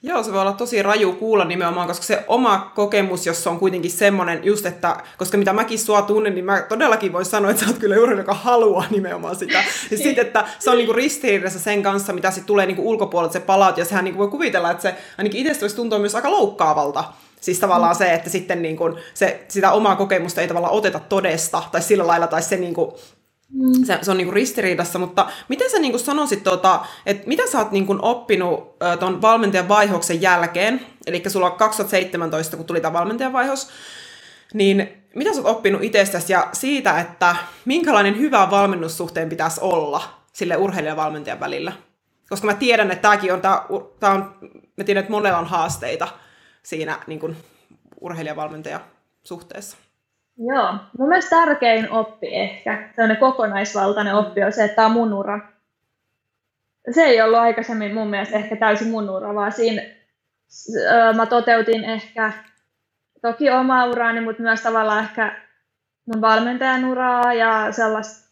Joo, se voi olla tosi raju kuulla nimenomaan, koska se oma kokemus, jos on kuitenkin semmoinen just, että koska mitä mäkin sua tunnen, niin mä todellakin voin sanoa, että sä oot kyllä juuri, joka haluaa nimenomaan sitä. Ja sitten, *laughs* että se on niinku ristiriidassa sen kanssa, mitä sitten tulee niinku ulkopuolelta se palaut, ja sehän niinku voi kuvitella, että se ainakin itse voisi tuntua myös aika loukkaavalta. Siis tavallaan mm. se, että sitten niin kuin se, sitä omaa kokemusta ei tavallaan oteta todesta, tai sillä lailla, tai se niin kuin Mm. Se, se on niinku ristiriidassa, mutta miten sä niinku sanoisit, tota, että mitä sä oot niinku oppinut tuon valmentajan vaihoksen jälkeen, eli sulla on 2017, kun tuli tämä valmentajan vaihos, niin mitä sä oot oppinut itsestäsi ja siitä, että minkälainen hyvä valmennussuhteen pitäisi olla sille urheilijavalmentajan välillä? Koska mä tiedän, että tämäkin on, tää, tää on, mä tiedän, että monella on haasteita siinä niin urheilijavalmentajan suhteessa. Joo, mun mielestä tärkein oppi ehkä, sellainen kokonaisvaltainen oppi on se, että tämä on mun ura. Se ei ollut aikaisemmin mun mielestä ehkä täysin mun ura, vaan siinä mä toteutin ehkä toki omaa uraani, mutta myös tavallaan ehkä mun valmentajan uraa ja sellaista.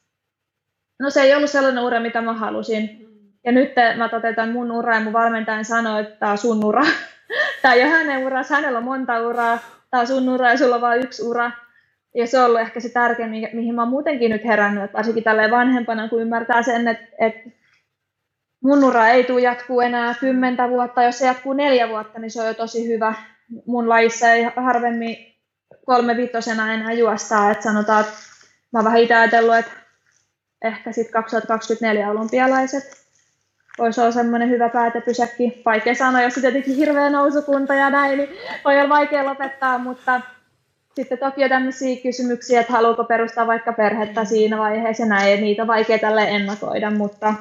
No se ei ollut sellainen ura, mitä mä halusin. Ja nyt mä toteutan mun uraa ja mun valmentajan sanoi, että tämä on sun ura. *laughs* tämä ei ole hänen uransa, hänellä on monta uraa. Tämä on sun ura ja sulla on vain yksi ura. Ja se on ollut ehkä se tärkein, mihin mä oon muutenkin nyt herännyt, että varsinkin tälleen vanhempana, kun ymmärtää sen, että, että mun ura ei tule jatkuu enää kymmentä vuotta, jos se jatkuu neljä vuotta, niin se on jo tosi hyvä. Mun lajissa ei harvemmin kolme vitosena enää juostaa, että sanotaan, että mä oon vähän itse ajatellut, että ehkä sitten 2024 olympialaiset voisi olla semmoinen hyvä päätepysäkki. Vaikea sanoa, jos on tietenkin hirveä nousukunta ja näin, niin voi olla vaikea lopettaa, mutta sitten toki on tämmöisiä kysymyksiä, että haluuko perustaa vaikka perhettä siinä vaiheessa ja näin, niitä on vaikea tälle ennakoida, mutta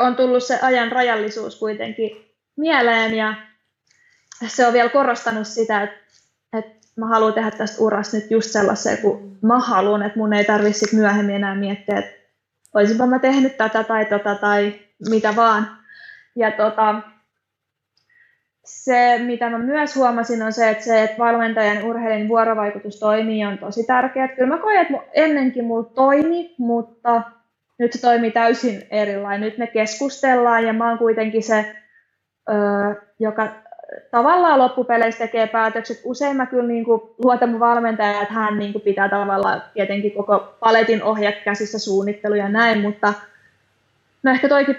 on tullut se ajan rajallisuus kuitenkin mieleen ja se on vielä korostanut sitä, että, että mä haluan tehdä tästä urasta nyt just sellaisen, kun mä haluan, että mun ei tarvitse myöhemmin enää miettiä, että olisinpa mä tehnyt tätä tai tota tai mitä vaan. Ja tota, se, mitä mä myös huomasin, on se, että se, että valmentajan ja vuorovaikutus toimii, on tosi tärkeää. Kyllä mä koen, että ennenkin mulla toimi, mutta nyt se toimii täysin erilainen. Nyt me keskustellaan ja mä oon kuitenkin se, joka tavallaan loppupeleissä tekee päätökset. Usein mä kyllä niin kuin luotan mun valmentaja, että hän niin kuin pitää tavallaan tietenkin koko paletin ohjat käsissä suunnittelu ja näin, mutta no ehkä toikin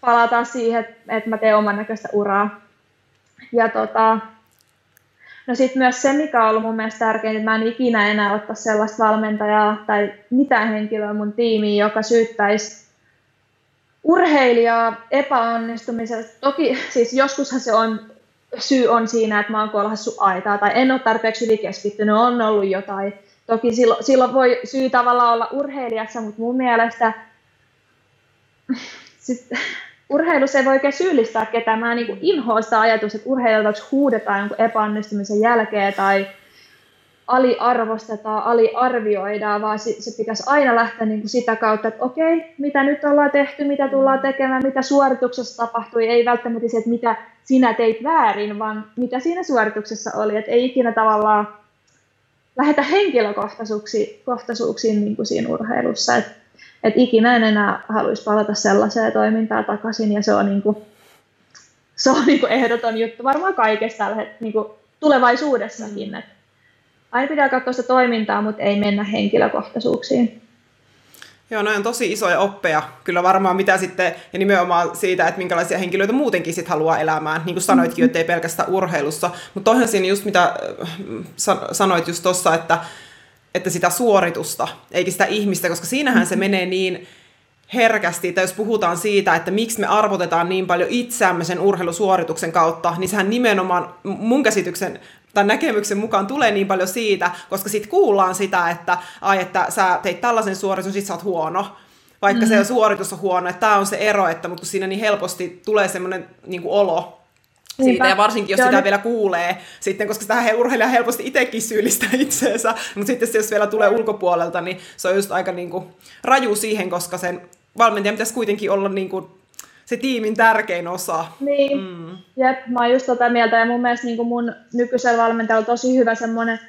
palataan siihen, että mä teen oman näköistä uraa. Ja tota, no sitten myös se, mikä on ollut mun mielestä tärkeintä, että mä en ikinä enää ottaa sellaista valmentajaa tai mitään henkilöä mun tiimiin, joka syyttäisi urheilijaa epäonnistumisesta. Toki siis joskushan se on, syy on siinä, että mä oon kolhassu aitaa tai en ole tarpeeksi ylikeskittynyt, on ollut jotain. Toki silloin, silloin voi syy tavallaan olla urheilijassa, mutta mun mielestä sit, urheilussa ei voi oikein syyllistää ketään. Mä niin inhoa sitä ajatus, että urheilijoilta huudetaan jonkun epäonnistumisen jälkeen tai aliarvostetaan, aliarvioidaan, vaan se pitäisi aina lähteä niin kuin sitä kautta, että okei, mitä nyt ollaan tehty, mitä tullaan tekemään, mitä suorituksessa tapahtui, ei välttämättä se, että mitä sinä teit väärin, vaan mitä siinä suorituksessa oli, että ei ikinä tavallaan lähetä henkilökohtaisuuksiin niin kuin siinä urheilussa, että et ikinä en enää haluaisi palata sellaiseen toimintaan takaisin, ja se on, niin kuin, se on niin kuin ehdoton juttu varmaan kaikessa tällä niin kuin tulevaisuudessakin, mm. että aina pitää katsoa sitä toimintaa, mutta ei mennä henkilökohtaisuuksiin. Joo, noin on tosi isoja oppeja. Kyllä varmaan mitä sitten, ja nimenomaan siitä, että minkälaisia henkilöitä muutenkin sitten haluaa elämään. Niin kuin sanoitkin, että ei pelkästään urheilussa. Mutta toihan siinä just mitä äh, sanoit just tuossa, että, että sitä suoritusta, eikä sitä ihmistä, koska siinähän mm-hmm. se menee niin herkästi, että jos puhutaan siitä, että miksi me arvotetaan niin paljon itseämme sen urheilusuorituksen kautta, niin sehän nimenomaan mun käsityksen tai näkemyksen mukaan tulee niin paljon siitä, koska sitten kuullaan sitä, että, ai, että sä teit tällaisen suorituksen, sit sä oot huono. Vaikka mm-hmm. se suoritus on huono, että tämä on se ero, että mutta siinä niin helposti tulee semmoinen niin olo, siitä, Niinpä. ja varsinkin jos Joo, sitä nyt... vielä kuulee, sitten, koska sitä urheilija helposti itsekin syyllistää *laughs* itseensä, mutta sitten jos vielä tulee ulkopuolelta, niin se on just aika niin kuin, raju siihen, koska sen valmentajan pitäisi kuitenkin olla niin kuin, se tiimin tärkein osa. Niin, mm. jep, mä oon just tota mieltä, ja mun mielestä niin mun nykyisellä valmentajalla on tosi hyvä semmoinen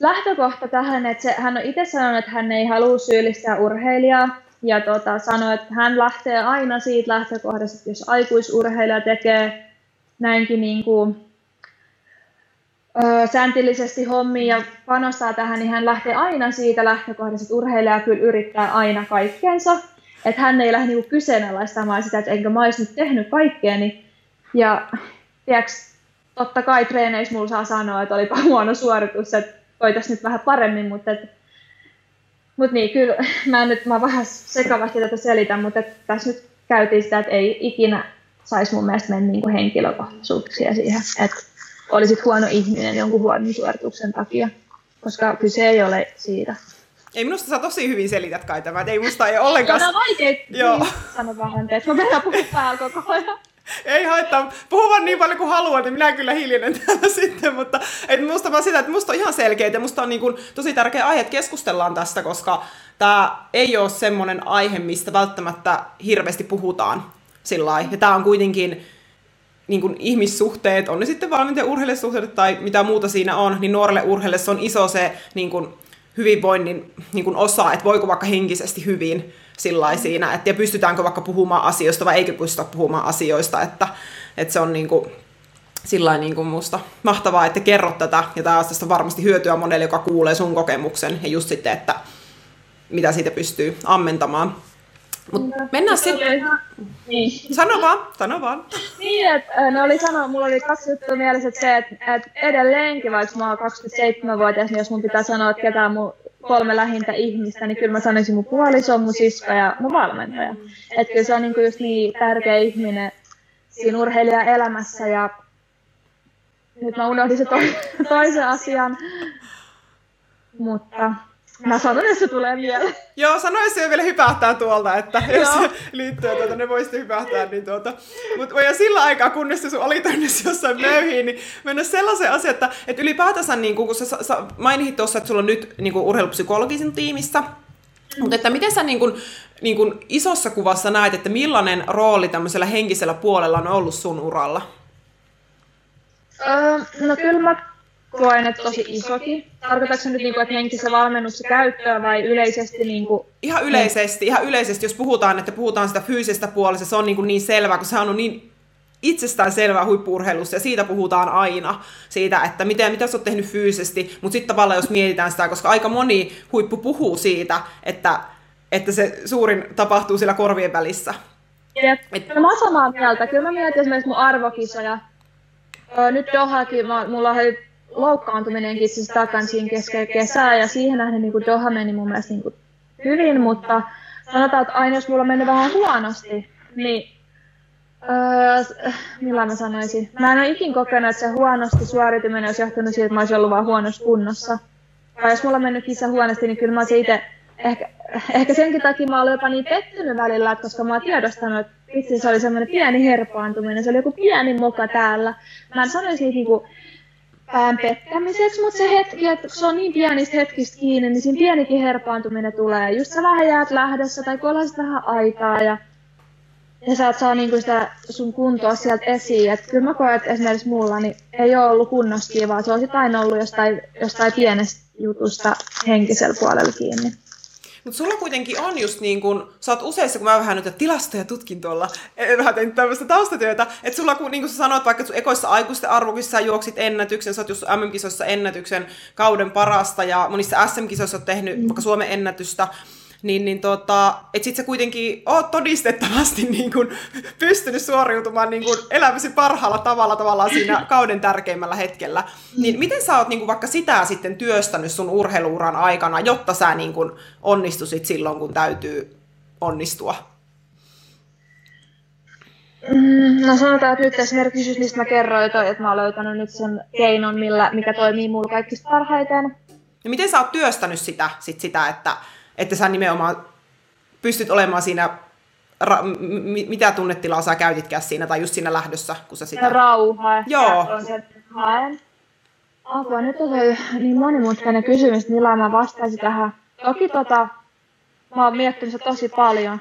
lähtökohta tähän, että se, hän on itse sanonut, että hän ei halua syyllistää urheilijaa, ja tota, sanoi, että hän lähtee aina siitä lähtökohdasta, että jos aikuisurheilija tekee näinkin niin kuin, ö, sääntillisesti hommia ja panostaa tähän, niin hän lähtee aina siitä lähtökohdasta, että urheilija kyllä yrittää aina kaikkeensa, että hän ei lähde niinku kyseenalaistamaan sitä, että enkö mä olisi nyt tehnyt kaikkeeni. Ja tiiäks, totta kai treeneissä mulla saa sanoa, että olipa *laughs* huono suoritus, että voitaisiin nyt vähän paremmin, mutta et, mut niin, kyllä mä, nyt, mä vähän sekavasti tätä selitän, mutta tässä nyt käytiin sitä, että ei ikinä saisi mun mielestä mennä niin henkilökohtaisuuksia siihen, että olisit huono ihminen jonkun huonon suorituksen takia, koska kyse ei ole siitä. Ei minusta sä tosi hyvin selität kai tämä, ei musta ei ollenkaan... Joo, on vaikea Joo. Niin, sano vaan anteeksi, mä mennään puhua päällä koko ajan. *laughs* Ei haittaa, puhu vaan niin paljon kuin haluan, niin minä kyllä hiljenen täällä *laughs* sitten, mutta et musta vaan sitä, että musta on ihan selkeä, ja musta on niin kuin tosi tärkeä aihe, että keskustellaan tästä, koska tämä ei ole semmoinen aihe, mistä välttämättä hirveästi puhutaan sillä Ja tämä on kuitenkin niin kuin ihmissuhteet, on ne sitten valmentajan urheilijasuhteet tai mitä muuta siinä on, niin nuorelle urheilijalle se on iso se niin kuin, hyvinvoinnin niin kuin osa, että voiko vaikka henkisesti hyvin sillä siinä, että ja pystytäänkö vaikka puhumaan asioista vai eikö pystytä puhumaan asioista, että, että se on niin kuin, sillä niin kuin musta mahtavaa, että kerrot tätä, ja tämä on varmasti hyötyä monelle, joka kuulee sun kokemuksen, ja just sitten, että mitä siitä pystyy ammentamaan. Mut mennään sitten. Niin. Sano vaan, sano vaan. Niin, että ne oli sanoa, mulla oli kaksi juttua mielessä, että se, että, että edelleenkin, vaikka mä oon 27-vuotias, niin jos mun pitää sanoa, että ketään mun kolme lähintä ihmistä, niin kyllä mä sanoisin mun puoliso, mun sisko ja mun valmentaja. Että kyllä se on niinku just niin tärkeä ihminen siinä urheilijan elämässä ja nyt mä unohdin se to- *laughs* toisen asian, mutta Mä sanon, että se tulee *laughs* mieleen. Joo, sano, jos se vielä hypähtää tuolta, että jos se liittyy, tuota, ne voisitte hypähtää. Niin tuota. Mutta ja sillä aikaa, kunnes se sun alitönnessä jossain möyhiin, niin mennä sellaiseen asiaan, että, että ylipäätänsä, niin kun sä, sä mainitsit tuossa, että sulla on nyt niin urheilupsykologisin tiimissä, Mutta että miten sä niin kun, niin kun isossa kuvassa näet, että millainen rooli tämmöisellä henkisellä puolella on ollut sun uralla? Öö, no kyllä mä koen, että tosi isokin. Tarkoitatko se nyt, niin kuin, että henkisessä valmennussa käyttöä vai yleisesti? Niin kuin... Ihan yleisesti, ihan yleisesti, jos puhutaan, että puhutaan sitä fyysisestä puolesta, se on niin, kuin niin selvää, kun se on niin itsestään selvää huippuurheilussa ja siitä puhutaan aina, siitä, että miten, mitä sä oot tehnyt fyysisesti, mutta sitten tavallaan jos mietitään sitä, koska aika moni huippu puhuu siitä, että, että se suurin tapahtuu siellä korvien välissä. Jep. Et... No, mä oon samaa mieltä. Kyllä mä mietin esimerkiksi mun arvokisoja. Öö, nyt Dohakin, mä, mulla oli loukkaantuminenkin takan siinä keskellä kesää ja siihen nähden niin kuin Doha meni mun mielestä niin kuin hyvin, mutta sanotaan, että aina jos mulla on mennyt vähän huonosti, niin Öö, millä mä sanoisin? Mä en ole ikin kokenut, että se huonosti suorituminen olisi johtunut siitä, että mä olisin ollut vaan huonossa kunnossa. Tai jos mulla on mennyt kisa huonosti, niin kyllä mä olisin itse, ehkä, ehkä senkin takia mä olen jopa niin pettynyt välillä, että koska mä oon tiedostanut, että itse se oli semmoinen pieni herpaantuminen, se oli joku pieni moka täällä. Mä en sanoisi niitä niinku pään pettämiseksi, mutta se hetki, että se on niin pienistä hetkistä kiinni, niin siinä pienikin herpaantuminen tulee. Just sä vähän jäät lähdössä tai kun vähän aikaa ja ja sä et saa niinku sitä sun kuntoa sieltä esiin. Et kyllä mä koen, että esimerkiksi mulla niin ei ole ollut kunnossa vaan se on aina ollut jostain, jostain pienestä jutusta henkisellä puolella kiinni. Mutta sulla kuitenkin on just niin kun, sä oot useissa, kun mä vähän nyt tilastoja tutkin tuolla, vähän tein tämmöistä taustatyötä, että sulla kun niin kun sä sanoit vaikka, sun ekoissa aikuisten arvokissa juoksit ennätyksen, sä oot just MM-kisoissa ennätyksen kauden parasta ja monissa SM-kisoissa oot tehnyt mm. vaikka Suomen ennätystä, niin, niin tota, että sit sä kuitenkin oot todistettavasti *laughs* niin kun, pystynyt suoriutumaan niin kun, elämäsi parhaalla tavalla tavallaan siinä *clears throat* kauden tärkeimmällä hetkellä. Niin miten sä oot niin kun, vaikka sitä sitten työstänyt sun urheiluuran aikana, jotta sä niin kun, onnistusit silloin, kun täytyy onnistua? Mm, no sanotaan, että nyt esimerkiksi just mistä mä kerroin, että mä oon löytänyt nyt sen keinon, millä, mikä toimii mulla kaikista parhaiten. Ja miten sä oot työstänyt sitä, sit sitä että että sä nimenomaan pystyt olemaan siinä, ra- m- mitä tunnetilaa sä käytitkään siinä, tai just siinä lähdössä, kun sä sitä... Rauha. Joo. Apua, nyt on se niin monimutkainen kysymys, millä mä vastaisin tähän. Toki tota, mä oon miettinyt sitä tosi paljon,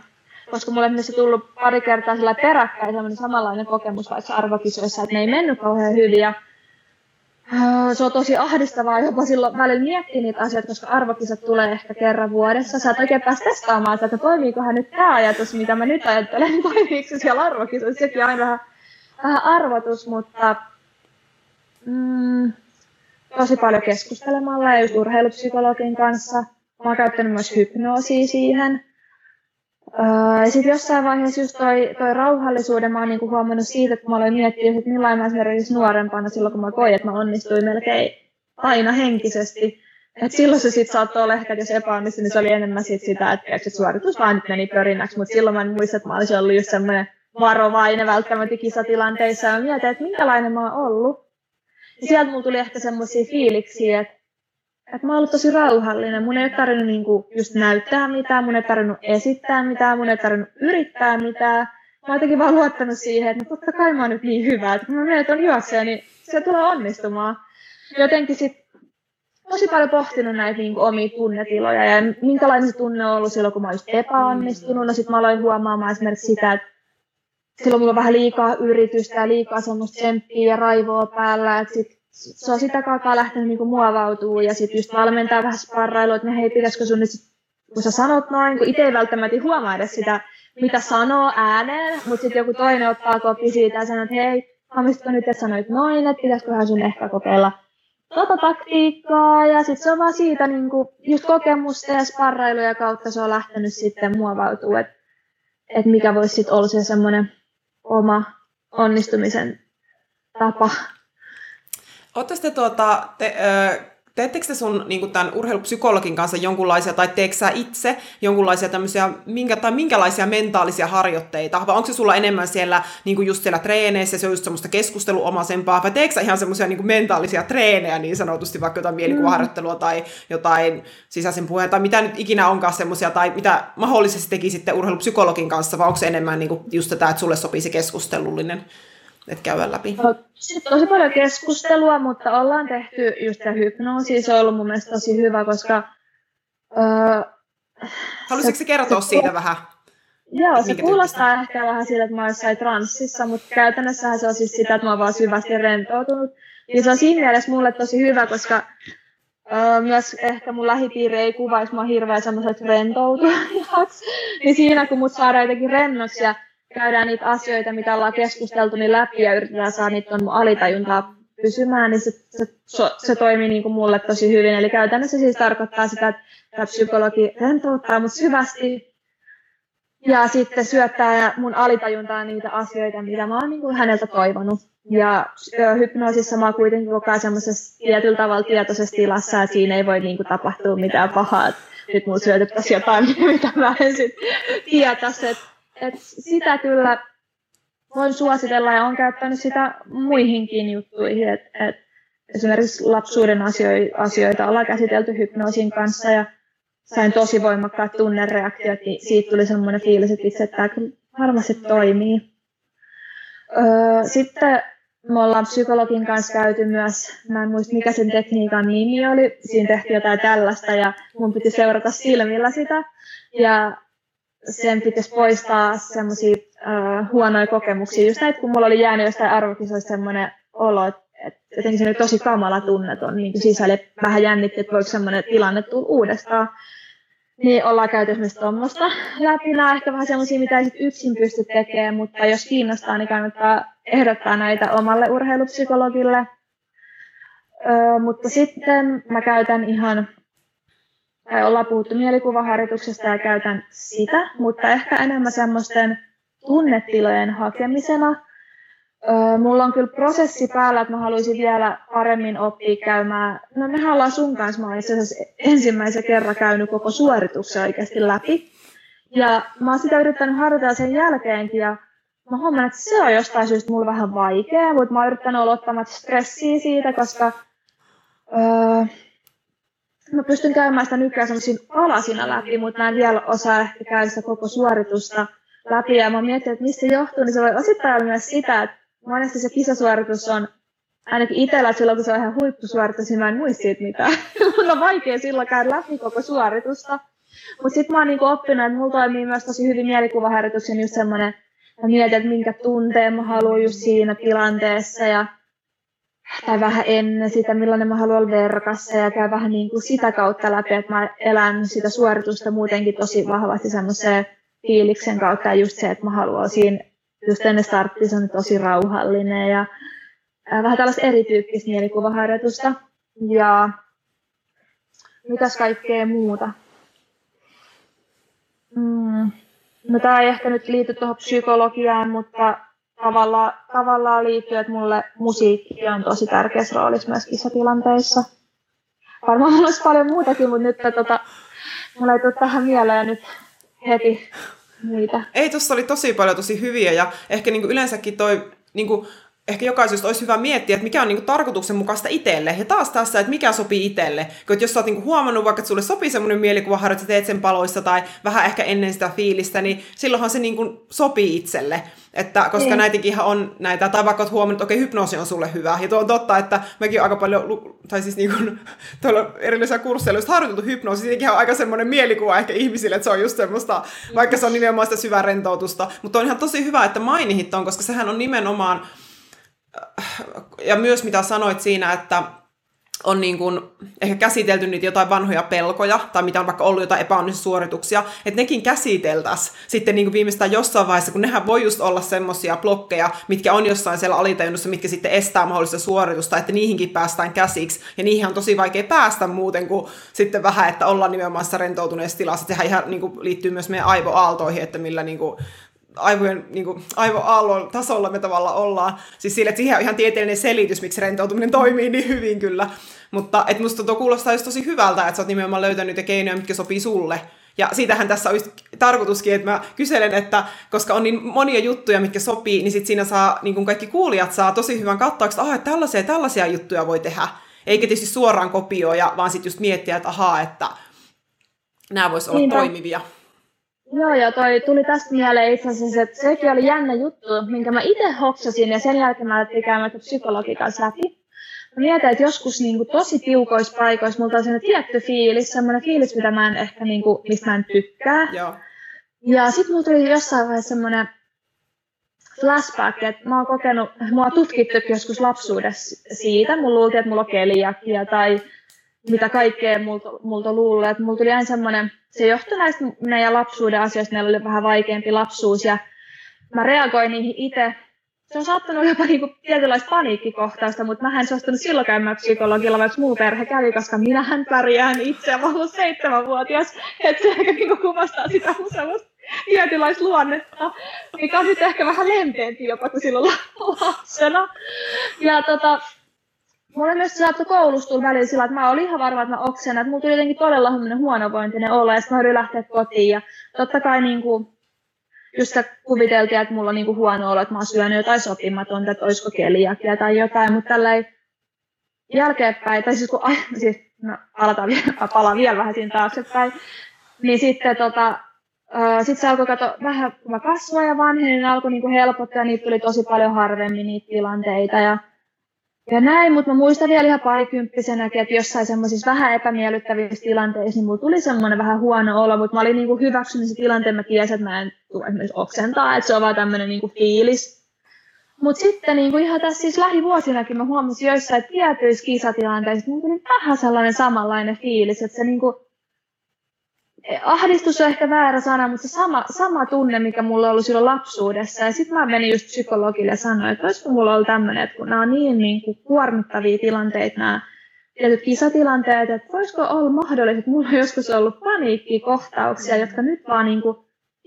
koska mulle on tullut pari kertaa sillä peräkkäin sellainen samanlainen kokemus vaikka arvokisoissa, että ne ei mennyt kauhean hyvin. Ja se on tosi ahdistavaa jopa silloin välillä miettiä niitä asioita, koska arvokisat tulee ehkä kerran vuodessa. Sä et oikein päästä testaamaan että toimiikohan nyt tämä ajatus, mitä mä nyt ajattelen, *laughs* toimiiko se siellä arvokisoissa. Sekin on aina vähän, vähän arvotus, mutta mm, tosi paljon keskustelemalla ja just urheilupsykologin kanssa. Mä oon käyttänyt myös hypnoosia siihen. Sitten jossain vaiheessa just toi, toi rauhallisuuden mä oon niinku huomannut siitä, että mä aloin miettiä, että millainen mä esimerkiksi nuorempana silloin, kun mä koin, että mä onnistuin melkein aina henkisesti. Et silloin se sitten saattoi olla ehkä, että jos epäonnistui, niin se oli enemmän sit sitä, että, että suoritus vaan nyt meni pörinäksi. Mutta silloin mä en muista, että mä olisin ollut just semmoinen varovainen välttämättä kisatilanteissa ja mietin, että minkälainen mä oon ollut. Ja sieltä mulla tuli ehkä semmoisia fiiliksiä, että että mä oon ollut tosi rauhallinen. Mun ei ole tarvinnut niinku just näyttää mitään, mun ei tarvinnut esittää mitään, mun ei tarvinnut yrittää mitään. Mä oon jotenkin vaan luottanut siihen, että no totta kai mä oon nyt niin hyvä, että kun mä menen tuon juokseen, niin se tulee onnistumaan. Jotenkin sit tosi paljon pohtinut näitä niin omia tunnetiloja ja minkälainen se tunne on ollut silloin, kun mä oon epäonnistunut. No sit mä aloin huomaamaan esimerkiksi sitä, että silloin mulla on vähän liikaa yritystä ja liikaa semmoista tsemppiä ja raivoa päällä, että sit se on sitä kautta lähtenyt niinku muovautuu ja sitten just valmentaa vähän sparrailua, että hei, pitäisikö sun nyt, kun sä sanot noin, kun itse ei välttämättä huomaa edes sitä, mitä sanoo ääneen, mutta sitten joku toinen ottaa koppi siitä ja sanoo, että hei, hamistiko nyt, että sanoit noin, että pitäisiköhän sun ehkä kokeilla tota taktiikkaa ja sitten se on vaan siitä niin kuin, just kokemusta ja sparrailuja kautta se on lähtenyt sitten muovautuu, että et mikä voisi sitten olla se semmoinen oma onnistumisen tapa. Oletteko te, tuota, te, ö, teettekö te sun niin tämän urheilupsykologin kanssa jonkunlaisia, tai teekö sä itse jonkunlaisia tämmöisiä, minkä, tai minkälaisia mentaalisia harjoitteita, vai onko se sulla enemmän siellä niin kuin just siellä treeneissä, se on just semmoista keskusteluomaisempaa, vai teekö sä ihan semmoisia niin mentaalisia treenejä niin sanotusti, vaikka jotain mielikuvaharjoittelua mm. tai jotain sisäisen puheen, tai mitä nyt ikinä onkaan semmoisia, tai mitä mahdollisesti tekisitte urheilupsykologin kanssa, vai onko se enemmän niin kuin just tätä, että sulle sopii se keskustelullinen että käydä läpi? Sitten tosi paljon keskustelua, mutta ollaan tehty just tämä hypnoosi. Se on ollut mun mielestä tosi hyvä, koska öö, Haluaisitko se, kertoa se, siitä vähän? Joo, se kuulostaa tyyppistä? ehkä vähän siltä, että mä olen jossain transsissa, mutta käytännössä se on siis sitä, että mä oon vaan syvästi rentoutunut. Ja se on siinä mielessä mulle tosi hyvä, koska Öö, myös ehkä mun lähipiiri ei kuvaisi mua hirveän semmoiset rentoutujaksi. *laughs* niin siinä kun mut saadaan jotenkin rennoksi ja käydään niitä asioita, mitä ollaan keskusteltu, niin läpi ja yritetään saada niitä mun alitajuntaa pysymään, niin se, se, se toimii niin kuin mulle tosi hyvin. Eli käytännössä siis tarkoittaa sitä, että psykologi rentouttaa mut syvästi ja sitten syöttää mun alitajuntaan niitä asioita, mitä mä oon niin kuin häneltä toivonut. Ja hypnoosissa mä oon kuitenkin koko ajan semmoisessa tietyllä tavalla tietoisessa tilassa, että siinä ei voi niin kuin, tapahtua mitään pahaa. Nyt mun syötettäisiin jotain, *laughs* mitä mä en sitten tietäisi. Et sitä kyllä voin suositella ja on käyttänyt sitä muihinkin juttuihin. Et, et esimerkiksi lapsuuden asioita ollaan käsitelty hypnoosin kanssa ja sain tosi voimakkaat tunnereaktiot, niin siitä tuli semmoinen fiilis, että itse tämä varmasti toimii. Öö, sitten me ollaan psykologin kanssa käyty myös, mä en muista mikä sen tekniikan nimi oli, siinä tehtiin jotain tällaista ja mun piti seurata silmillä sitä. Ja sen pitäisi poistaa semmoisia uh, huonoja kokemuksia. Just näitä, kun mulla oli jäänyt jostain arvokisoista semmoinen olo, että jotenkin se oli tosi kamala tunneton niin sisälle. Vähän jännitti, että voiko semmoinen tilanne tulla uudestaan. Niin ollaan käyty esimerkiksi tuommoista läpi. Nämä ehkä vähän semmoisia, mitä ei sit yksin pysty tekemään, mutta jos kiinnostaa, niin kannattaa ehdottaa näitä omalle urheilupsykologille. Öö, mutta sitten mä käytän ihan, ollaan puhuttu mielikuvaharjoituksesta ja käytän sitä, mutta ehkä enemmän semmoisten tunnetilojen hakemisena – mulla on kyllä prosessi päällä, että mä haluaisin vielä paremmin oppia käymään. No mehän ollaan sun kanssa, mä itse asiassa ensimmäisen kerran käynyt koko suorituksen oikeasti läpi. Ja mä oon sitä yrittänyt harjoitella sen jälkeenkin ja mä huomaan, että se on jostain syystä mulla vähän vaikea, mutta mä oon yrittänyt olla ottamatta stressiä siitä, koska öö, mä pystyn käymään sitä nykyään semmoisin alasina läpi, mutta mä en vielä osaa ehkä käydä sitä koko suoritusta läpi. Ja mä mietin, että mistä se johtuu, niin se voi osittain olla myös sitä, että monesti se kisasuoritus on ainakin itsellä silloin, kun se on ihan huippusuoritus, niin mä en muista siitä mitään. *laughs* Mun on vaikea silloin käydä läpi koko suoritusta. Mutta sitten mä oon niinku oppinut, että mulla toimii myös tosi hyvin mielikuvaharjoitus ja just semmoinen, mä mietin, että minkä tunteen mä haluan just siinä tilanteessa ja tai vähän ennen sitä, millainen mä haluan verkassa ja käy vähän niin kuin sitä kautta läpi, että mä elän sitä suoritusta muutenkin tosi vahvasti semmoiseen fiiliksen kautta ja just se, että mä haluan siinä just ennen starttia se on tosi rauhallinen ja vähän tällaista erityyppistä mielikuvaharjoitusta. Ja mitäs kaikkea muuta? Mm. No tämä ei ehkä nyt liity tuohon psykologiaan, mutta tavallaan, tavallaan liittyy, että mulle musiikki on tosi tärkeässä roolissa myös kisatilanteissa. Varmaan mulla olisi paljon muutakin, mutta nyt tota, mulla ei tule tähän mieleen nyt heti niitä. Ei, tuossa oli tosi paljon tosi hyviä ja ehkä niin kuin yleensäkin toi niin kuin, ehkä jokaisesta olisi hyvä miettiä, että mikä on niinku tarkoituksenmukaista itselle. Ja taas tässä, että mikä sopii itselle. Kun jos sä oot niinku huomannut vaikka, että sulle sopii semmoinen mielikuva, että teet sen paloissa tai vähän ehkä ennen sitä fiilistä, niin silloinhan se niinku sopii itselle. Että, koska niin. näitäkin on näitä, tai vaikka oot huomannut, että okei, hypnoosi on sulle hyvä. Ja tuo on totta, että mekin on aika paljon, tai siis niin kuin, *laughs* tuolla erillisiä kursseilla just harjoiteltu hypnoosi, siitäkin on aika semmoinen mielikuva ehkä ihmisille, että se on just semmoista, vaikka se on nimenomaan sitä syvää rentoutusta. Mutta on ihan tosi hyvä, että mainihit on, koska sehän on nimenomaan, ja myös mitä sanoit siinä, että on niin kuin ehkä käsitelty niitä jotain vanhoja pelkoja, tai mitä on vaikka ollut jotain epäonnistuisuorituksia, että nekin käsiteltäisiin sitten niin kuin viimeistään jossain vaiheessa, kun nehän voi just olla semmoisia blokkeja, mitkä on jossain siellä alitajunnassa, mitkä sitten estää mahdollista suoritusta, että niihinkin päästään käsiksi, ja niihin on tosi vaikea päästä muuten kuin sitten vähän, että ollaan nimenomaan rentoutuneessa tilassa. Sehän ihan niin kuin, liittyy myös meidän aivoaaltoihin, että millä niin kuin, aivojen niin kuin, aivoaallon tasolla me tavallaan ollaan. Siis sille, että siihen on ihan tieteellinen selitys, miksi rentoutuminen toimii niin hyvin kyllä. Mutta et musta tuo kuulostaa just tosi hyvältä, että sä oot nimenomaan löytänyt niitä keinoja, mitkä sopii sulle. Ja siitähän tässä on tarkoituskin, että mä kyselen, että koska on niin monia juttuja, mitkä sopii, niin sit siinä saa, niin kuin kaikki kuulijat saa tosi hyvän katsauksen, että, että tällaisia tällaisia juttuja voi tehdä. Eikä tietysti suoraan kopioja, vaan sitten just miettiä, että ahaa, että nämä vois olla Niinpä. toimivia. Joo, ja toi tuli tästä mieleen itse asiassa, että sekin oli jännä juttu, minkä mä itse hoksasin, ja sen jälkeen mä alettiin käymään psykologi kanssa läpi. mä mietin, että joskus niin kuin, tosi tiukoissa paikoissa mulla on sellainen tietty fiilis, semmoinen fiilis, mitä mä en ehkä, niin kuin, mistä mä en tykkää. Joo. Ja sitten mulla tuli jossain vaiheessa semmoinen flashback, että mä oon kokenut, mua on tutkittu joskus lapsuudessa siitä, mulla luultiin, että mulla on keliakia tai mitä kaikkea multa, multa luulee, että mulla tuli aina semmoinen, se johtui näistä meidän lapsuuden asioista, meillä oli vähän vaikeampi lapsuus ja mä reagoin niihin itse. Se on saattanut jopa niinku tietynlaista paniikkikohtausta, mutta mä en suostunut silloin käymään psykologilla, vaikka muu perhe kävi, koska minähän pärjään itse, mä olen seitsemänvuotias, että se ehkä niinku kuvastaa sitä semmoista tietynlaista luonnetta, mikä on nyt ehkä vähän lempeämpi jopa kuin silloin lapsena. Ja tota, Mulla myös saattoi koulussa tulla välillä sillä, että mä olin ihan varma, että mä oksennan, että mulla tuli jotenkin todella huonovointinen olo, ja sitten mä lähteä kotiin, ja totta kai niin kuin, just kuviteltiin, että mulla on niin kuin huono olo, että mä oon syönyt jotain sopimatonta, että olisiko keliakia tai jotain, mutta tällä jälkeenpäin, tai siis kun *laughs* siis, no, aletaan vielä, palaan vielä vähän siinä taaksepäin, niin sitten tota, sitten se alkoi katsoa, vähän kun mä kasvoin ja vanhenin, niin alkoi niinku helpottaa, ja niitä tuli tosi paljon harvemmin niitä tilanteita. Ja ja näin, mutta mä muistan vielä ihan parikymppisenäkin, että jossain semmoisissa vähän epämiellyttävissä tilanteissa, niin mulla tuli semmoinen vähän huono olo, mutta mä olin niinku hyväksynyt se tilanteen, mä tiesin, että mä en tule esimerkiksi oksentaa, että se on vaan tämmöinen niinku fiilis. Mutta sitten niinku ihan tässä siis lähivuosinakin mä huomasin joissain tietyissä kisatilanteissa, että mulla tuli vähän sellainen samanlainen fiilis, että se niinku, ahdistus on ehkä väärä sana, mutta se sama, sama tunne, mikä mulla oli silloin lapsuudessa. Ja sitten mä menin just psykologille ja sanoin, että olisiko mulla ollut tämmöinen, että kun nämä on niin, niin kuin kuormittavia tilanteita, nämä tietyt kisatilanteet, että voisiko olla mahdollista, että mulla on joskus ollut paniikkikohtauksia, jotka nyt vaan niin kuin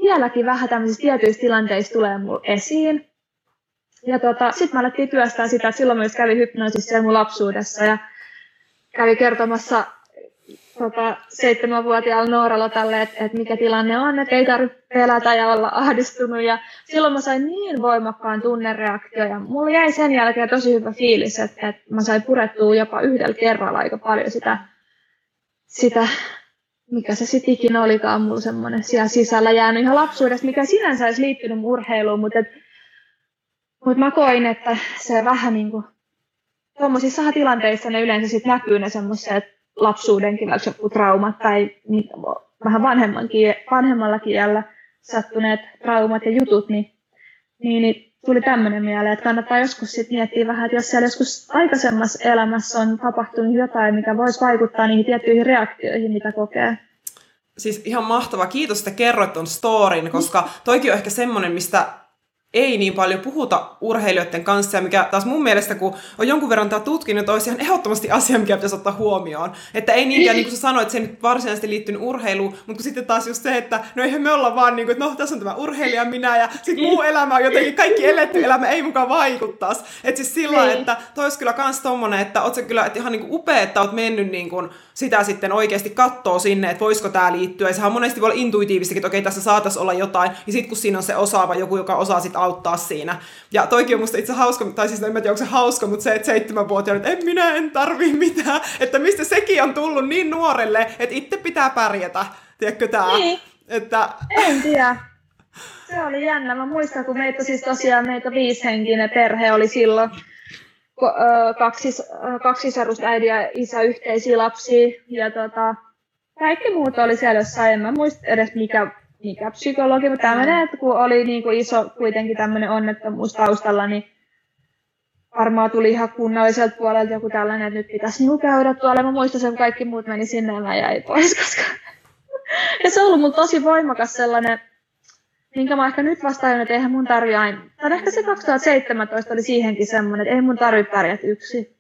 vieläkin vähän tämmöisissä tietyissä tilanteissa tulee mulle esiin. Ja tota, sitten mä alettiin työstää sitä, että silloin myös kävi hypnoosissa mun lapsuudessa ja kävi kertomassa tota, seitsemänvuotiaalla Nooralla tälle, että, että mikä tilanne on, että ei tarvitse pelätä ja olla ahdistunut. Ja silloin mä sain niin voimakkaan tunnereaktio ja mulla jäi sen jälkeen tosi hyvä fiilis, että, että mä sain purettua jopa yhdellä kerralla aika paljon sitä, sitä mikä se sitten ikinä olikaan mulla semmoinen siellä sisällä jäänyt ihan lapsuudesta, mikä sinänsä olisi liittynyt urheiluun, mutta, et, mutta mä koin, että se vähän niin kuin tuommoisissa tilanteissa ne yleensä sitten näkyy ne semmoiset lapsuudenkin vaikka joku traumat tai niin, vähän vanhemmankin, vanhemmalla kielellä sattuneet traumat ja jutut, niin, niin, niin tuli tämmöinen mieleen, että kannattaa joskus sit miettiä vähän, että jos siellä joskus aikaisemmassa elämässä on tapahtunut jotain, mikä voisi vaikuttaa niihin tiettyihin reaktioihin, mitä kokee. Siis ihan mahtava. Kiitos, että kerroit ton storin, koska toikin on ehkä semmoinen, mistä ei niin paljon puhuta urheilijoiden kanssa, ja mikä taas mun mielestä, kun on jonkun verran tämä tutkinut, olisi ihan ehdottomasti asia, mikä pitäisi ottaa huomioon. Että ei niinkään, niin kuin sä sanoit, se nyt varsinaisesti liittynyt urheiluun, mutta kun sitten taas just se, että no eihän me olla vaan niin kuin, että no tässä on tämä urheilija minä, ja sitten muu elämä on jotenkin, kaikki eletty elämä ei mukaan vaikuttaisi. Että siis sillä niin. että toi olisi kyllä kans tommonen, että oot kyllä, että ihan niin kuin upea, että oot mennyt niin kuin sitä sitten oikeasti kattoo sinne, että voisiko tämä liittyä. Ja sehän monesti voi olla intuitiivistakin, että okei, tässä saataisiin olla jotain, ja sitten kun siinä on se osaava joku, joka osaa sitten auttaa siinä. Ja toikin on musta itse hauska, tai siis en tiedä, onko se hauska, mutta se, että seitsemänvuotiaana, että en minä en tarvi mitään, että mistä sekin on tullut niin nuorelle, että itse pitää pärjätä, tiedätkö tämä? Niin. Että... En tiedä. Se oli jännä. Mä muistan, kun meitä siis tosiaan meitä viishenkinen perhe oli silloin, kaksi, kaksi ja isä yhteisiä lapsia. Ja tota, kaikki muut oli siellä jossain, en mä muista edes mikä mikä psykologi, mutta tämmöinen, että kun oli niin kuin iso kuitenkin tämmöinen onnettomuus taustalla, niin varmaan tuli ihan kunnalliselta puolelta joku tällainen, että nyt pitäisi niin käydä tuolla. Mä muistan sen, kaikki muut meni sinne ja mä jäin pois, koska... *laughs* ja se on ollut mun tosi voimakas sellainen, minkä mä ehkä nyt vastaan, että eihän mun tarvi aina... Tai ehkä se 2017 oli siihenkin semmoinen, että ei mun tarvi pärjätä yksi.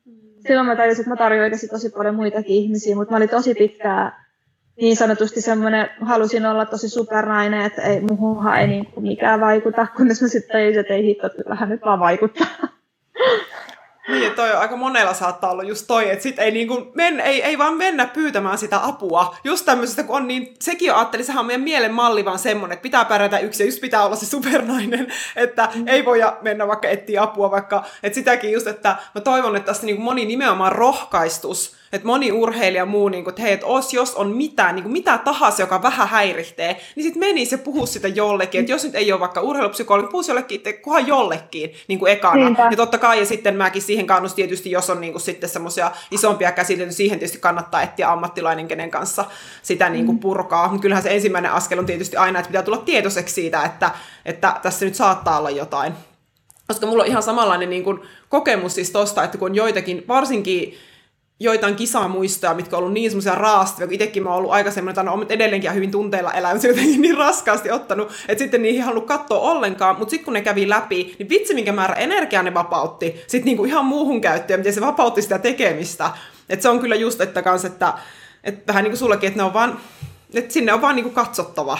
Silloin mä tajusin, että mä tarvitsen oikeasti tosi paljon muitakin ihmisiä, mutta mä olin tosi pitkään niin sanotusti semmoinen, halusin olla tosi supernainen, että ei, muuhunhan ei niin kuin mikään vaikuta, kunnes mä sitten tajusin, että ei hitto, kyllähän nyt vaan vaikuttaa. Niin, toi on aika monella saattaa olla just toi, että sit ei, niinku men, ei, ei vaan mennä pyytämään sitä apua. Just tämmöisestä, kun on niin, sekin on, ajattelin, sehän on meidän mielen malli vaan semmonen, että pitää pärjätä yksi ja just pitää olla se supernainen, *laughs* että mm. ei voi mennä vaikka etsiä apua, vaikka, että sitäkin just, että mä toivon, että tässä niinku moni nimenomaan rohkaistus, Että moni urheilija muu, niin kuin, että hei, että os, jos on mitään, niin kuin mitä tahansa, joka vähän häiritsee, niin sitten meni se puhu sitä jollekin. Että jos nyt ei ole vaikka urheilupsykologi, niin puhuisi jollekin, että kunhan jollekin niin kuin ekana. Niinpä. Ja totta kai, ja sitten mäkin siihen kannustin tietysti, jos on niin kuin, sitten semmoisia isompia käsitelty, siihen tietysti kannattaa etsiä ammattilainen, kenen kanssa sitä niin kuin, mm. purkaa. Mutta kyllähän se ensimmäinen askel on tietysti aina, että pitää tulla tietoiseksi siitä, että, että tässä nyt saattaa olla jotain. Koska mulla on ihan samanlainen niin kuin, kokemus siis tosta, että kun on joitakin, varsinkin joitain kisamuistoja, mitkä on ollut niin semmoisia raastavia, kun itsekin mä oon ollut aikaisemmin, että on edelleenkin hyvin tunteilla elänyt, *laughs* jotenkin niin raskaasti ottanut, että sitten niihin halunnut katsoa ollenkaan, mutta sitten kun ne kävi läpi, niin vitsi minkä määrä energiaa ne vapautti, sitten niinku ihan muuhun käyttöön, miten se vapautti sitä tekemistä. Että se on kyllä just, että kans, että, että vähän niin kuin sullekin, että ne on vaan, että sinne on vaan niin kuin katsottava.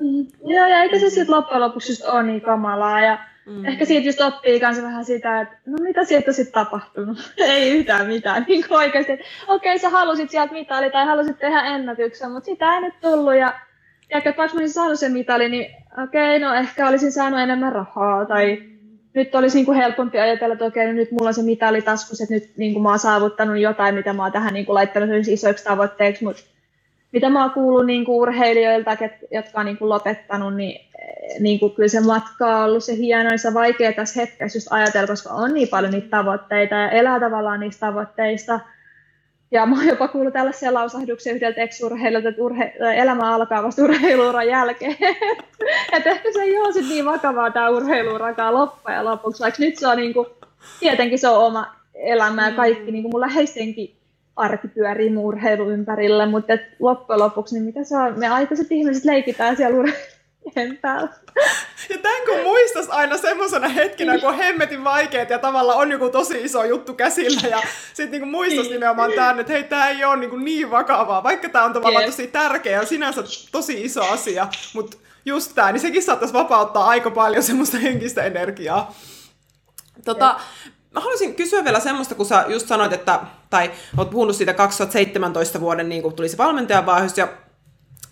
Mm. Joo, ja eikä se sitten loppujen lopuksi just ole niin kamalaa, ja Mm. Ehkä siitä just oppii kanssa vähän sitä, että no mitä sieltä sitten tapahtunut? *laughs* ei yhtään mitään. Niin oikeasti, okei okay, sä halusit sieltä mitali tai halusit tehdä ennätyksen, mutta sitä ei nyt tullut. Ja ehkä vaikka mä olisin saanut sen mitali, niin okei, okay, no ehkä olisin saanut enemmän rahaa tai nyt olisi niin kuin helpompi ajatella, että okei, no nyt mulla on se mitali taskus, että nyt niin kuin mä oon saavuttanut jotain, mitä mä oon tähän niin kuin laittanut isoiksi tavoitteiksi, mutta mitä mä oon kuullut niin kuin urheilijoilta, jotka on niin kuin lopettanut, niin, niin kuin kyllä se matka on ollut se hieno, se vaikea tässä hetkessä just ajatella, koska on niin paljon niitä tavoitteita ja elää tavallaan niistä tavoitteista. Ja mä oon jopa kuullut tällaisia lausahduksia yhdeltä ex-urheilijalta, että urhe- elämä alkaa vasta urheiluuran jälkeen. *laughs* että ehkä se ei ole sit niin vakavaa tämä urheiluurakaan loppujen lopuksi, vaikka nyt se on niin kuin, tietenkin se on oma elämä ja kaikki niin kuin mun läheistenkin arki pyörii urheilu ympärillä, mutta et loppujen lopuksi, niin mitä se on, me aikaiset ihmiset leikitään siellä urheilun päällä. Ja tämän kun muistas aina semmoisena hetkinä, kun on hemmetin vaikeet ja tavallaan on joku tosi iso juttu käsillä ja sitten niin muistas nimenomaan tämän, että hei, tämä ei ole niin, niin vakavaa, vaikka tämä on tavallaan tosi tärkeä ja sinänsä tosi iso asia, mutta just tämä, niin sekin saattaisi vapauttaa aika paljon semmoista henkistä energiaa. Tota, Mä haluaisin kysyä vielä semmoista, kun sä just sanoit, että, tai oot puhunut siitä 2017 vuoden, niin kun tuli se valmentajavaihus, ja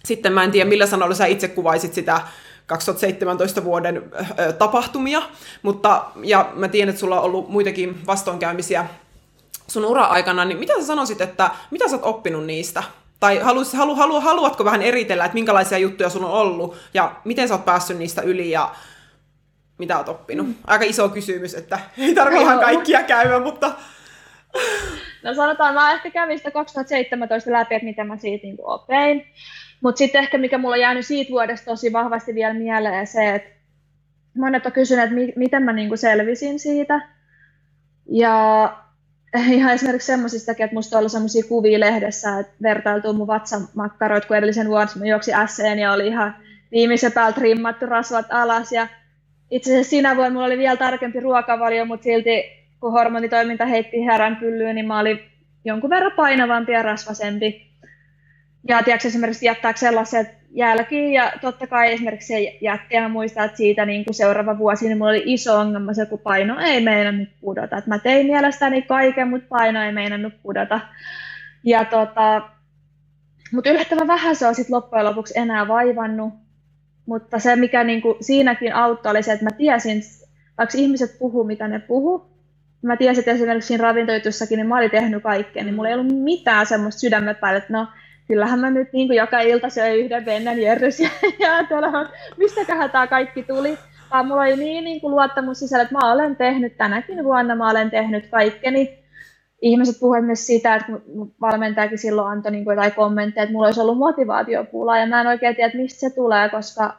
sitten mä en tiedä, millä sanoilla sä itse kuvaisit sitä 2017 vuoden ö, tapahtumia, mutta, ja mä tiedän, että sulla on ollut muitakin vastoinkäymisiä sun ura-aikana, niin mitä sä sanoisit, että mitä sä oot oppinut niistä? Tai haluais, halu, halu, haluatko vähän eritellä, että minkälaisia juttuja sulla on ollut, ja miten sä oot päässyt niistä yli, ja mitä oot oppinut? Mm. Aika iso kysymys, että ei tarvitse ihan kaikkia käydä, mutta... No sanotaan, mä ehkä kävin sitä 2017 läpi, että mitä mä siitä niin opin. Mutta sitten ehkä mikä mulla on jäänyt siitä vuodesta tosi vahvasti vielä mieleen se, että monet on kysynyt, että mi- miten mä niin selvisin siitä. Ja ihan esimerkiksi semmoisistakin, että musta on ollut semmoisia kuvia lehdessä, että vertailtuu mun vatsamakkaroit, kun edellisen vuoden mä juoksin SCN ja oli ihan viimeisen päältä rimmattu rasvat alas ja itse asiassa sinä vuonna mulla oli vielä tarkempi ruokavalio, mutta silti kun hormonitoiminta heitti härän pyllyyn, niin mä olin jonkun verran painavampi ja rasvasempi. Ja tiedätkö, esimerkiksi jättääkö sellaiset jälkiin, ja totta kai esimerkiksi se jätti, mä muistan, että siitä niin kuin seuraava vuosi, niin mulla oli iso ongelma se, kun paino ei meinannut pudota. Et mä tein mielestäni kaiken, mutta paino ei meinannut pudota. Ja tota, mutta yllättävän vähän se on sitten loppujen lopuksi enää vaivannut. Mutta se, mikä niin kuin siinäkin auttoi, oli se, että mä tiesin, vaikka ihmiset puhuu, mitä ne puhuu, mä tiesin, että esimerkiksi siinä ravintojutussakin, niin mä olin tehnyt kaikkea, niin mulla ei ollut mitään semmoista sydämen päälle, että no, kyllähän mä nyt niin kuin joka ilta söin yhden vennen jerrys ja, ja tuolla, mistäköhän tämä kaikki tuli. Vaan mulla oli niin, niin kuin luottamus sisällä, että mä olen tehnyt tänäkin vuonna, mä olen tehnyt kaikkeni ihmiset puhuivat myös sitä, että valmentajakin silloin antoi niin kuin jotain kommentteja, että mulla olisi ollut motivaatiopula, ja mä en oikein tiedä, että mistä se tulee, koska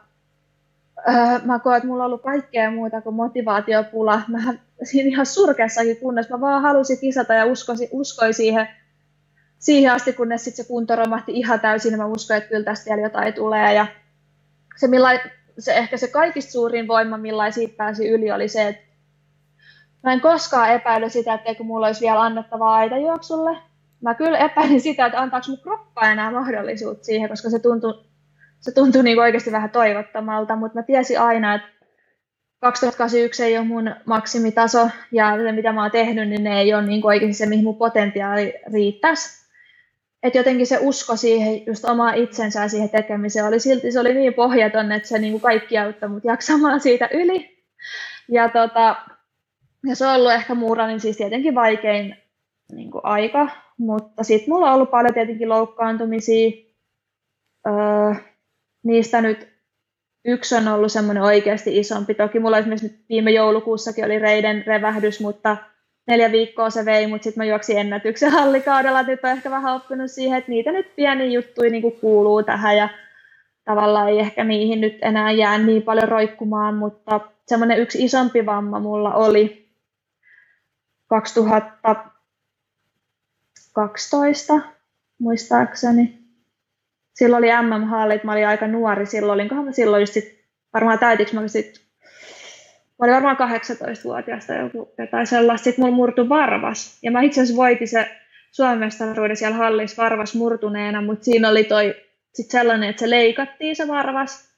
öö, mä koen, että mulla on ollut kaikkea muuta kuin motivaatiopula. Mä siinä ihan surkeassakin kunnes mä vaan halusin kisata ja uskoisin, uskoin siihen, siihen asti, kunnes sitten se kunto romahti ihan täysin, ja mä uskoin, että kyllä tästä vielä jotain tulee, ja se, millai, se ehkä se kaikista suurin voima, millä siitä pääsi yli, oli se, että Mä en koskaan epäily sitä, etteikö mulla olisi vielä annettavaa aitajuoksulle. Mä kyllä epäilin sitä, että antaako mun kroppa enää mahdollisuutta siihen, koska se tuntui, se tuntui niin oikeasti vähän toivottomalta, mutta mä tiesin aina, että 2081 ei ole mun maksimitaso, ja se mitä mä oon tehnyt, niin ne ei ole niin oikeasti se, mihin mun potentiaali riittäisi. Että jotenkin se usko siihen just omaa itsensä siihen tekemiseen oli silti, se oli niin pohjaton, että se niin kuin kaikki auttoi mut jaksamaan siitä yli. Ja tota, ja se on ollut ehkä muuranin siis tietenkin vaikein niin kuin aika, mutta sitten mulla on ollut paljon tietenkin loukkaantumisia. Öö, niistä nyt yksi on ollut semmoinen oikeasti isompi. Toki mulla esimerkiksi nyt viime joulukuussakin oli reiden revähdys, mutta neljä viikkoa se vei, mutta sitten mä juoksin ennätyksen hallikaudella. Nyt on ehkä vähän oppinut siihen, että niitä nyt pieni juttuja niin kuuluu tähän ja tavallaan ei ehkä niihin nyt enää jää niin paljon roikkumaan, mutta semmoinen yksi isompi vamma mulla oli 2012 muistaakseni. Silloin oli MM-hallit, mä olin aika nuori silloin, olinkohan mä silloin just sit, varmaan täytiks mä sit, mä olin varmaan 18-vuotiaasta joku, jotain sellaista, sitten mulla murtui varvas. Ja mä itse asiassa voitin se Suomen mestaruuden siellä hallissa varvas murtuneena, mutta siinä oli toi sit sellainen, että se leikattiin se varvas.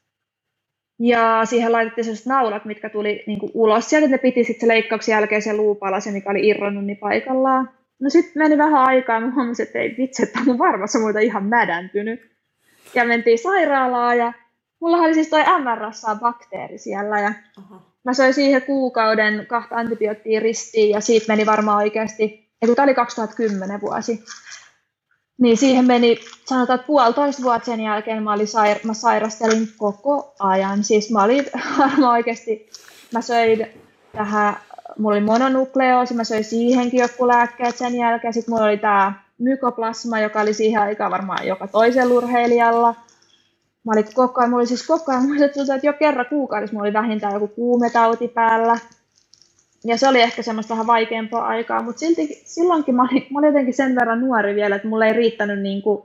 Ja siihen laitettiin sellaiset naulat, mitkä tuli niin kuin ulos sieltä, ne piti sitten se leikkauksen jälkeen se luupalase, mikä oli irronnut niin paikallaan. No sitten meni vähän aikaa ja mä huomasin, että ei vitsi, että mun varvas on ihan mädäntynyt. Ja mentiin sairaalaan ja mulla oli siis toi MRSA-bakteeri siellä ja uh-huh. mä söin siihen kuukauden kahta antibioottia ristiin ja siitä meni varmaan oikeasti, ei tämä oli 2010 vuosi, niin siihen meni, sanotaan, että puolitoista vuotta sen jälkeen mä, olin sair- mä sairastelin koko ajan. Siis mä olin *laughs* varmaan oikeasti, mä söin tähän, mulla oli mononukleoosi, mä söin siihenkin joku lääkkeet sen jälkeen. Sitten mulla oli tämä mykoplasma, joka oli siihen aikaan varmaan joka toisella urheilijalla. Mä olin koko ajan, mulla oli siis koko ajan, että jo kerran kuukaudessa mulla oli vähintään joku kuumetauti päällä ja se oli ehkä semmoista vähän vaikeampaa aikaa, mutta silti silloinkin mä olin, mä olin jotenkin sen verran nuori vielä, että mulla ei riittänyt, niin kuin,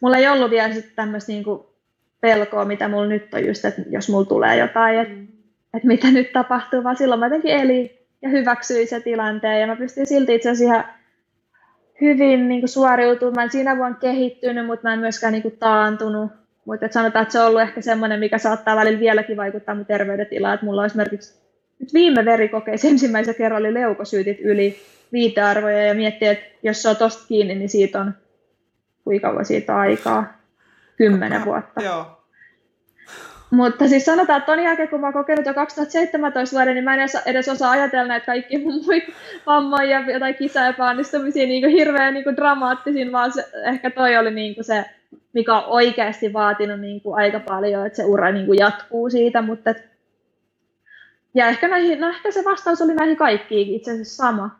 mulla ei ollut vielä sitten tämmöistä niin kuin pelkoa, mitä mulla nyt on just, että jos mulla tulee jotain, että, mm. että mitä nyt tapahtuu, vaan silloin mä jotenkin elin ja hyväksyin se tilanteen ja mä pystyin silti itse asiassa ihan hyvin niin kuin suoriutumaan. Mä en siinä vuonna kehittynyt, mutta mä en myöskään niin kuin taantunut. Mutta sanotaan, että se on ollut ehkä semmoinen, mikä saattaa välillä vieläkin vaikuttaa mun terveydentilaan, että mulla on esimerkiksi nyt viime verikokeissa *laughs* ensimmäisen kerran oli leukosyytit yli viitearvoja ja miettii, että jos se on tosta kiinni, niin siitä on, kuinka kauan siitä aikaa? Kymmenen vuotta. Joo. Mutta siis sanotaan, että ton jälkeen, kun mä oon kokenut jo 2017 vuoden, niin mä en edes, osaa ajatella että kaikki mun vammoja ja jotain kisaepäonnistumisia niin hirveän niin dramaattisin, vaan se, ehkä toi oli niin se, mikä on oikeasti vaatinut niin aika paljon, että se ura niin jatkuu siitä, mutta et, ja ehkä, näihin, no ehkä se vastaus oli näihin kaikkiin itse asiassa sama,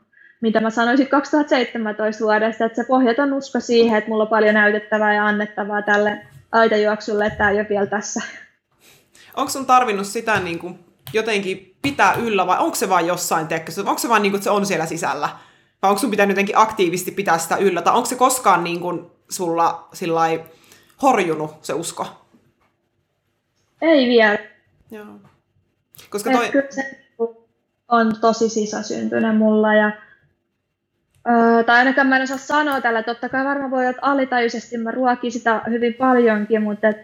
mitä mä sanoisin 2017 vuodesta, että se pohjaton usko siihen, että mulla on paljon näytettävää ja annettavaa tälle aitajuoksulle, että tämä ei ole vielä tässä. Onko sun tarvinnut sitä niin kuin jotenkin pitää yllä vai onko se vain jossain, tekkö, onko se vain niin kuin, että se on siellä sisällä? Vai onko sun pitänyt jotenkin aktiivisesti pitää sitä yllä? Tai onko se koskaan niin kuin sulla sillai horjunut se usko? Ei vielä. Joo. Koska toi... Kyllä se on tosi sisäsyntyinen mulla ja Öö, tai ainakaan mä en osaa sanoa tällä, totta kai varmaan voi että alitajuisesti mä ruokin sitä hyvin paljonkin, mutta et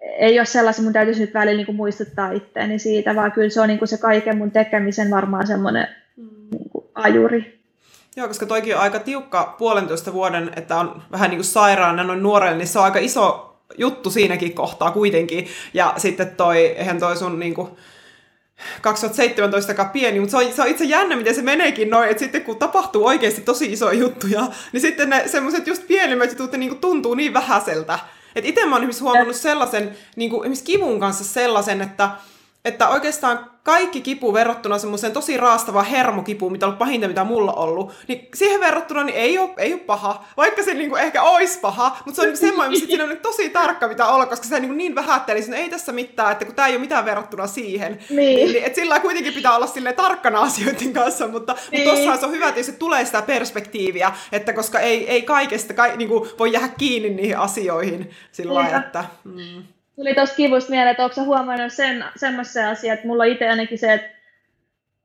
ei ole sellaisen, mun täytyisi nyt välillä niin muistuttaa itteeni siitä, vaan kyllä se on niin se kaiken mun tekemisen varmaan semmoinen mm. niin ajuri. Joo, koska toikin on aika tiukka puolentoista vuoden, että on vähän niin kuin sairaana noin nuorelle, niin se on aika iso juttu siinäkin kohtaa kuitenkin. Ja sitten toi, eihän toi sun niinku, 2017 pieni, mutta se on, se on itse jännä, miten se meneekin noin, että sitten kun tapahtuu oikeasti tosi isoja juttuja, niin sitten ne semmoiset just pienimmät jutut niin kuin tuntuu niin vähäiseltä. Että itse mä oon huomannut sellaisen, niin kuin kivun kanssa sellaisen, että, että oikeastaan kaikki kipu verrattuna semmoiseen tosi raastavaan hermokipuun, mitä on ollut pahinta, mitä mulla on ollut, niin siihen verrattuna niin ei, ole, ei ole paha, vaikka se niinku ehkä olisi paha, mutta se on niinku semmoinen, missä siinä on niinku tosi tarkka, mitä olla, koska se niinku niin vähätteli, että ei tässä mitään, että kun tämä ei ole mitään verrattuna siihen, niin, niin, niin että sillä kuitenkin pitää olla sille tarkkana asioiden kanssa, mutta, niin. mutta tossahan se on hyvä, että se tulee sitä perspektiiviä, että koska ei, ei kaikesta kai, niinku, voi jäädä kiinni niihin asioihin sillä lailla, että... Mm tuli tuosta kivusta mieleen, että onko huomannut sen, semmoisen asian, että mulla itse ainakin se, että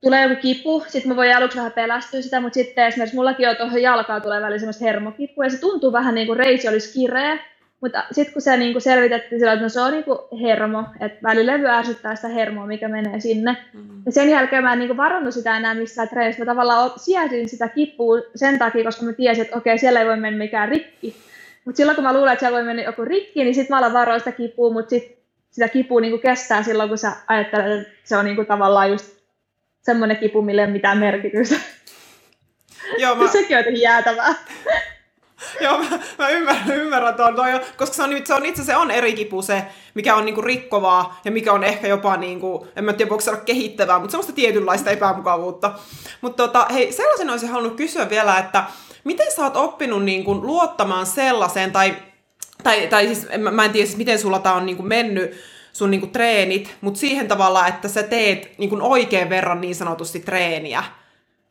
tulee joku kipu, sitten mä voin aluksi vähän pelästyä sitä, mutta sitten esimerkiksi mullakin on tuohon jalkaan tulee välillä semmoista hermokipua, ja se tuntuu vähän niin kuin reisi olisi kireä, mutta sitten kun se niin kuin selvitettiin sillä, että no se on niin kuin hermo, että välillä levy ärsyttää sitä hermoa, mikä menee sinne. Mm-hmm. Ja sen jälkeen mä en niin kuin varannut sitä enää missään treenissä. Mä tavallaan siesin sitä kipua sen takia, koska mä tiesin, että okei, siellä ei voi mennä mikään rikki. Mutta silloin kun mä luulen, että siellä voi mennä joku rikki, niin sitten mä alan varoa sitä kipua, mutta sit sitä kipua niinku kestää silloin, kun sä ajattelet, että se on niinku tavallaan just semmoinen kipu, mille ei ole mitään merkitystä. Joo, mä... *laughs* Sekin on jotenkin jäätävää. *laughs* Joo, mä, mä ymmärrän, ymmärrän tuon, toi, koska se on, se on itse se on eri kipu se, mikä on niinku rikkovaa ja mikä on ehkä jopa, niinku, en mä tiedä voiko sanoa kehittävää, mutta semmoista tietynlaista epämukavuutta. Mutta tota, hei, sellaisen olisin halunnut kysyä vielä, että miten sä oot oppinut niinku luottamaan sellaiseen, tai, tai, tai siis mä, mä en tiedä siis miten sulla tää on niinku mennyt, sun niinku treenit, mutta siihen tavalla, että sä teet niinku oikein verran niin sanotusti treeniä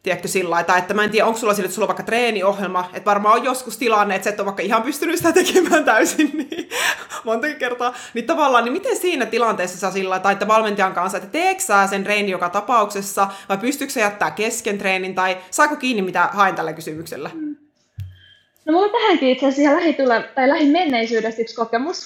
tiedätkö, sillä tai että mä en tiedä, onko sulla sille, että sulla on vaikka treeniohjelma, että varmaan on joskus tilanne, että sä et ole vaikka ihan pystynyt sitä *laughs* tekemään täysin niin *laughs* montakin kertaa, niin tavallaan, niin miten siinä tilanteessa sä sillä, tai että valmentajan kanssa, että teekö sä sen treeni joka tapauksessa, vai pystyykö sä jättää kesken treenin, tai saako kiinni, mitä haen tällä kysymyksellä? Mm. No mulla tähänkin itse asiassa lähitule, tai lähimenneisyydestä yksi kokemus.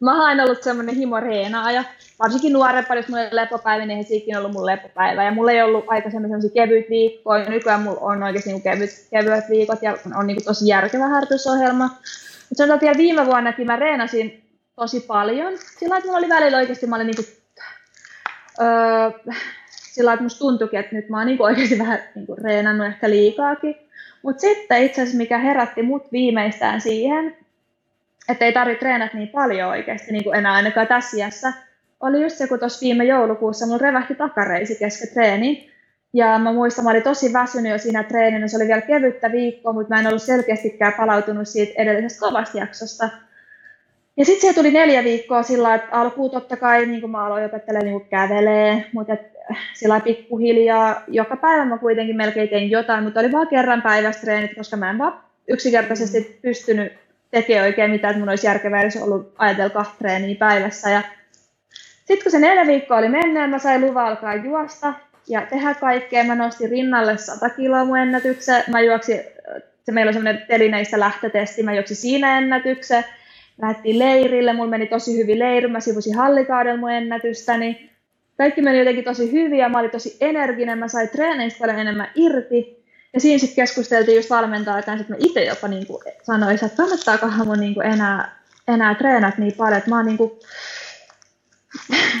Mä oon ollut semmoinen himo reenaaja, varsinkin nuorempana, mulla oli lepopäivä, niin sekin ollut mun lepopäivä. Ja mulla ei ollut aikaisemmin sellaisia kevyt viikkoja. Nykyään mulla on oikeasti niin kevyt, kevyet viikot ja on niin tosi järkevä harjoitusohjelma. Mutta sanotaan vielä viime vuonna, että mä reenasin tosi paljon. Sillä että mulla oli välillä oikeasti, mä olin niin kuin, öö, sillä että musta tuntuikin, että nyt mä oon niin oikeasti vähän niin kuin reenannut ehkä liikaakin. Mutta sitten itse asiassa, mikä herätti mut viimeistään siihen, että ei tarvitse treenata niin paljon oikeasti niin kuin enää ainakaan tässä iässä, oli just kun tuossa viime joulukuussa mulla revähti takareisi kesken treeni. Ja mä muistan, mä olin tosi väsynyt jo siinä treeninä, se oli vielä kevyttä viikkoa, mutta mä en ollut selkeästikään palautunut siitä edellisestä kovasta jaksosta. Ja sitten se tuli neljä viikkoa sillä että alkuun totta kai niin kuin mä aloin opettelemaan niin kävelee, mutta et, sillä pikkuhiljaa, joka päivä mä kuitenkin melkein tein jotain, mutta oli vaan kerran päivässä treenit, koska mä en vaan yksinkertaisesti pystynyt tekemään oikein mitään, että mun olisi järkevää edes ollut ajatella kahta treeniä päivässä. Ja sitten kun se neljä viikkoa oli mennyt, mä sain luvan alkaa juosta ja tehdä kaikkea. Mä nostin rinnalle 100 kiloa mun ennätyksen. Mä juoksin, se meillä on semmoinen telineissä lähtötesti, mä juoksin siinä ennätyksen. Lähdettiin leirille, mulla meni tosi hyvin leiri, mä sivusin hallikaudella mun ennätystäni. Kaikki meni jotenkin tosi hyvin ja mä olin tosi energinen, mä sain treeneistä paljon enemmän irti. Ja siinä sitten keskusteltiin just valmentajan kanssa, että mä itse jopa niin sanoin, että kannattaakohan mun niin enää, enää treenat niin paljon, että mä oon niin kuin,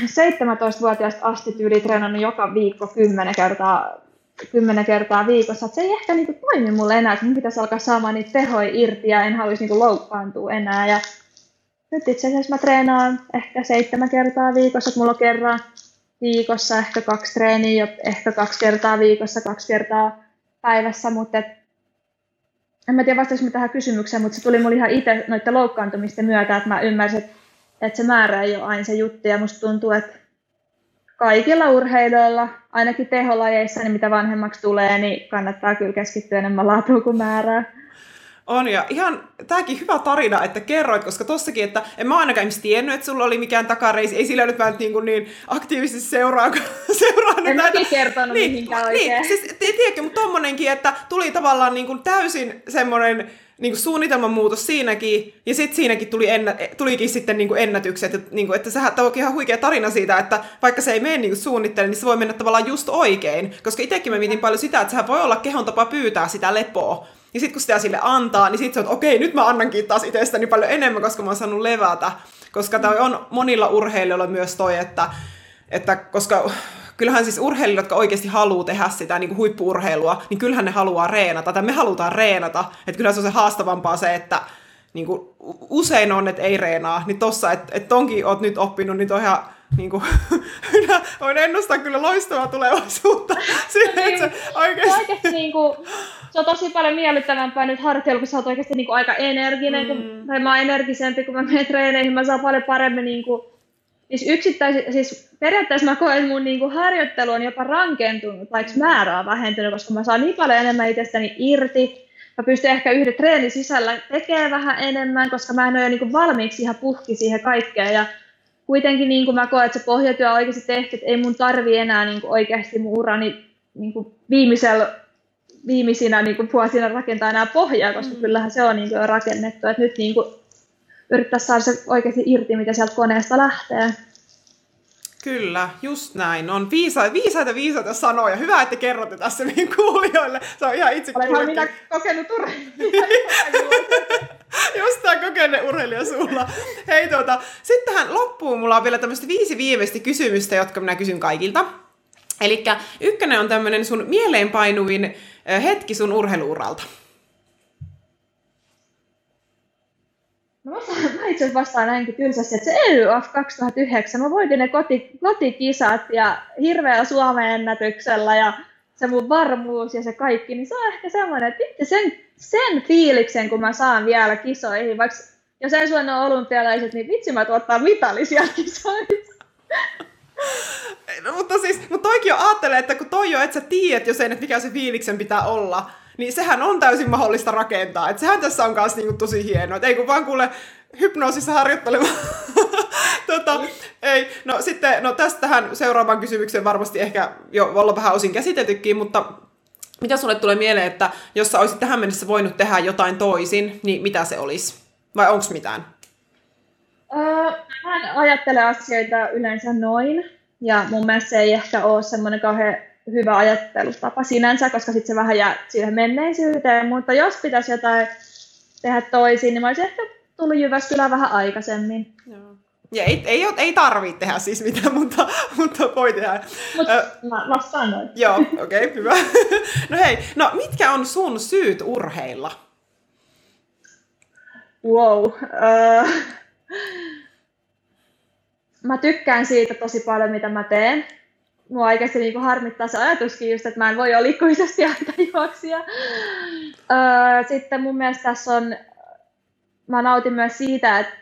17-vuotiaasta asti tyyli treenannut joka viikko 10 kertaa, 10 kertaa viikossa. Et se ei ehkä niinku toimi mulle enää, että mun pitäisi alkaa saamaan niitä tehoja irti ja en haluaisi niinku loukkaantua enää. Ja nyt itse asiassa mä treenaan ehkä seitsemän kertaa viikossa, että mulla on kerran viikossa ehkä kaksi treeniä, ehkä kaksi kertaa viikossa, kaksi kertaa päivässä, mutta et, en mä tiedä vastasinko tähän kysymykseen, mutta se tuli mulle ihan itse noiden loukkaantumisten myötä, että mä ymmärsin, että että se määrä ei ole aina se juttu, ja musta tuntuu, että kaikilla urheilijoilla, ainakin teholajeissa, niin mitä vanhemmaksi tulee, niin kannattaa kyllä keskittyä enemmän laatuun kuin määrää. On, ja ihan tämäkin hyvä tarina, että kerroit, koska tossakin, että en mä ainakaan ihmisiä tiennyt, että sulla oli mikään takareisi, ei sillä nyt mä nyt niin, kuin niin aktiivisesti seuraa, *laughs* seurannut en näitä. En kertonut niin, mihinkään niin, oikein. Siis, tiedätkö, mutta tommonenkin, että tuli tavallaan niin kuin täysin semmoinen niin kuin suunnitelman muutos siinäkin, ja sitten siinäkin tuli ennä, tulikin sitten niin kuin ennätykset, että, niin kuin, että sehän on ihan huikea tarina siitä, että vaikka se ei mene niin suunnittele, niin se voi mennä tavallaan just oikein, koska itsekin mä mietin paljon sitä, että sehän voi olla kehon tapa pyytää sitä lepoa, ja sitten kun sitä sille antaa, niin sitten se on, että okei, nyt mä annankin taas itsestäni paljon enemmän, koska mä oon saanut levätä, koska tämä on monilla urheilijoilla myös toi, että, että koska kyllähän siis urheilijat, jotka oikeasti haluaa tehdä sitä niin kuin huippuurheilua, niin kyllähän ne haluaa reenata, tai me halutaan reenata. Että kyllähän se on se haastavampaa se, että niin kuin, usein on, että ei reenaa. Niin tossa, että et tonkin oot nyt oppinut, niin on ihan niin kuin, *laughs* minä voin ennustaa kyllä loistavaa tulevaisuutta. *laughs* *laughs* Siihen, että se oikeasti... oikeasti niin kuin, se on tosi paljon miellyttävämpää nyt harjoittelu, kun sä oot oikeasti niin kuin aika energinen, mm. kun, tai mä oon energisempi, kun mä menen treeneihin, mä saan paljon paremmin niin kuin, Siis yksittäis, siis periaatteessa mä koen, että mun niinku harjoittelu on jopa rankentunut, vaikka määrä on vähentynyt, koska mä saan niin paljon enemmän itsestäni irti. Mä pystyn ehkä yhden treenin sisällä tekemään vähän enemmän, koska mä en ole niinku valmiiksi ihan puhki siihen kaikkeen. Ja kuitenkin niin kuin mä koen, että se pohjatyö on oikeasti tehty, että ei mun tarvi enää niin kuin oikeasti mun urani niin kuin viimeisellä, viimeisinä niin kuin vuosina rakentaa enää pohjaa, koska mm. kyllähän se on niin kuin rakennettu. Että nyt niin kuin yrittää saada se oikeasti irti, mitä sieltä koneesta lähtee. Kyllä, just näin. On viisa, viisaita, viisaita sanoja. Hyvä, että kerrotte tässä meidän kuulijoille. Se on ihan itse Olenhan minä kokenut urheilija. *laughs* just tämä kokenut urheilija sulla. Hei tuota, sitten tähän loppuun mulla on vielä tämmöistä viisi viimeistä kysymystä, jotka minä kysyn kaikilta. Eli ykkönen on tämmöinen sun mieleenpainuvin hetki sun urheiluuralta. No mä, mä itse vastaan näinkin tylsästi, että se EYF 2009, mä voitin ne koti, kotikisat ja hirveällä Suomen ennätyksellä ja se mun varmuus ja se kaikki, niin se on ehkä semmoinen, että itse sen, sen fiiliksen, kun mä saan vielä kisoihin, vaikka jos ensi vuonna on olympialaiset, niin vitsi mä tuottaa mitallisia kisoissa. No, mutta siis, mutta toikin jo ajattelee, että kun toi jo, että sä tiedät jo sen, että mikä se fiiliksen pitää olla, niin sehän on täysin mahdollista rakentaa. Että sehän tässä on myös niinku tosi hienoa. Ei kun vaan kuule hypnoosissa harjoittelemaan. *laughs* tota, ei. No sitten, no tästähän seuraavaan kysymykseen varmasti ehkä jo olla vähän osin käsiteltykin, mutta mitä sulle tulee mieleen, että jos sä olisit tähän mennessä voinut tehdä jotain toisin, niin mitä se olisi? Vai onko mitään? Mä ajattelen asioita yleensä noin, ja mun mielestä se ei ehkä ole semmoinen kauhean hyvä ajattelutapa sinänsä, koska sitten se vähän jää siihen menneisyyteen, mutta jos pitäisi jotain tehdä toisin, niin mä olisin ehkä tullut Jyväskylään vähän aikaisemmin. Joo. Ja ei, ei, ei tarvitse tehdä siis mitään, mutta, mutta voi tehdä. Mutta mä vastaan noin. Joo, okei, okay, hyvä. *laughs* no hei, no mitkä on sun syyt urheilla? Wow. Uh, mä tykkään siitä tosi paljon, mitä mä teen mua oikeasti niin harmittaa se ajatuskin just, että mä en voi olla ikuisesti aikajuoksija. Öö, sitten mun mielestä tässä on, mä nautin myös siitä, että,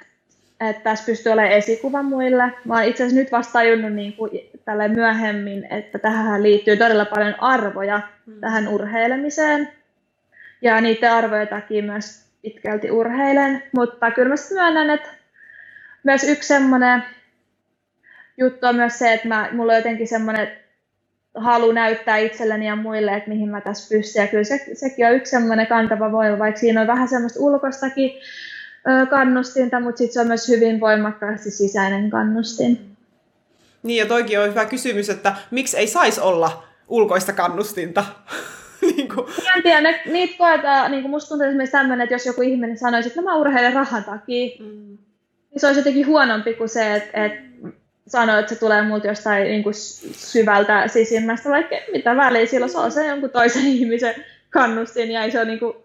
että tässä pystyy olemaan esikuva muille. Mä oon itse asiassa nyt vasta tajunnut niin kuin tälle myöhemmin, että tähän liittyy todella paljon arvoja mm. tähän urheilemiseen. Ja niiden arvojen takia myös pitkälti urheilen. Mutta kyllä mä myönnän, että myös yksi semmoinen juttu on myös se, että mä, mulla on jotenkin semmoinen halu näyttää itselleni ja muille, että mihin mä tässä pystyn. Ja kyllä se, sekin on yksi semmoinen kantava voima, vaikka siinä on vähän semmoista ulkoistakin kannustinta, mutta sitten se on myös hyvin voimakkaasti sisäinen kannustin. Niin ja toikin on hyvä kysymys, että miksi ei saisi olla ulkoista kannustinta? *laughs* niin kuin. En tiedä, ne, niitä koetaan, niin kuin musta tuntuu esimerkiksi tämmöinen, että jos joku ihminen sanoisi, että no mä urheilen rahan takia, mm. niin se olisi jotenkin huonompi kuin se, että, että sanoo, että se tulee multa jostain niin kuin syvältä sisimmästä, vaikka mitä väliä silloin se on se jonkun toisen *laughs* ihmisen kannustin ja ei se ole niin kuin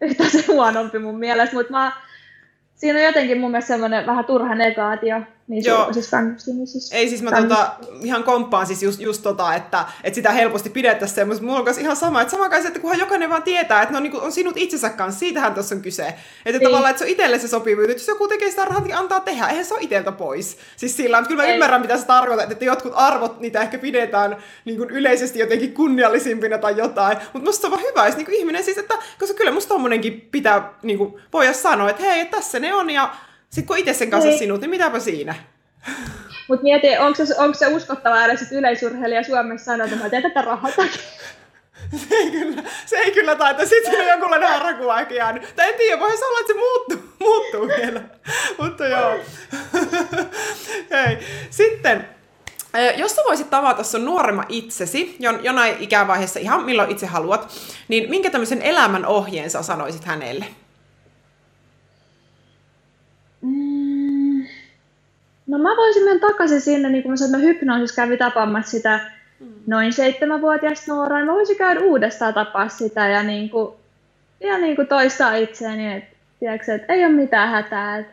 yhtä se huonompi mun mielestä, mutta mä siinä on jotenkin mun mielestä semmoinen vähän turha negaatio niin Joo. siis kannustimisissa. Ei siis mä tota, ihan komppaan siis just, just tota, että, että sitä helposti pidettäisiin semmoista. Mulla on ihan sama, että sama kai se, että kunhan jokainen vaan tietää, että ne on, niin kuin, on sinut itsensä kanssa, siitähän tuossa on kyse. Että niin. tavallaan, että se on itselle se sopivuus, että jos joku tekee sitä rahaa, niin antaa tehdä, eihän se ole itseltä pois. Siis sillä että kyllä mä Ei. ymmärrän, mitä se tarkoittaa, että jotkut arvot, niitä ehkä pidetään niin kuin yleisesti jotenkin kunniallisimpina tai jotain. Mutta musta se on vaan hyvä, jos niin kuin ihminen siis, että koska kyllä musta tommonenkin pitää niin kuin, voida sanoa, että hei, tässä ne on ja sitten kun itse sen kanssa niin. sinut, niin mitäpä siinä? Mutta mieti, onko se, onko se uskottavaa edes, että yleisurheilija Suomessa sanoo, että mä teen tätä rahaa *laughs* se ei kyllä, se ei kyllä taita. Sitten on jonkunlainen harrakuva ehkä jäänyt. Tai en tiedä, voihan se olla, että se muuttuu, muuttuu vielä. Mutta joo. *laughs* Hei. Sitten, jos sä voisit tavata sun nuoremman itsesi, jonain ikävaiheessa ihan milloin itse haluat, niin minkä tämmöisen elämän ohjeen sä sanoisit hänelle? No mä voisin mennä takaisin sinne, niin kuin mä sanoin, että mä hypnoosissa kävin tapaamassa sitä mm. noin seitsemänvuotiaasta Nooraa. Mä voisin käydä uudestaan tapaa sitä ja, niin kuin, ja niin kuin toistaa itseäni, että, tiedätkö, että ei ole mitään hätää. Että,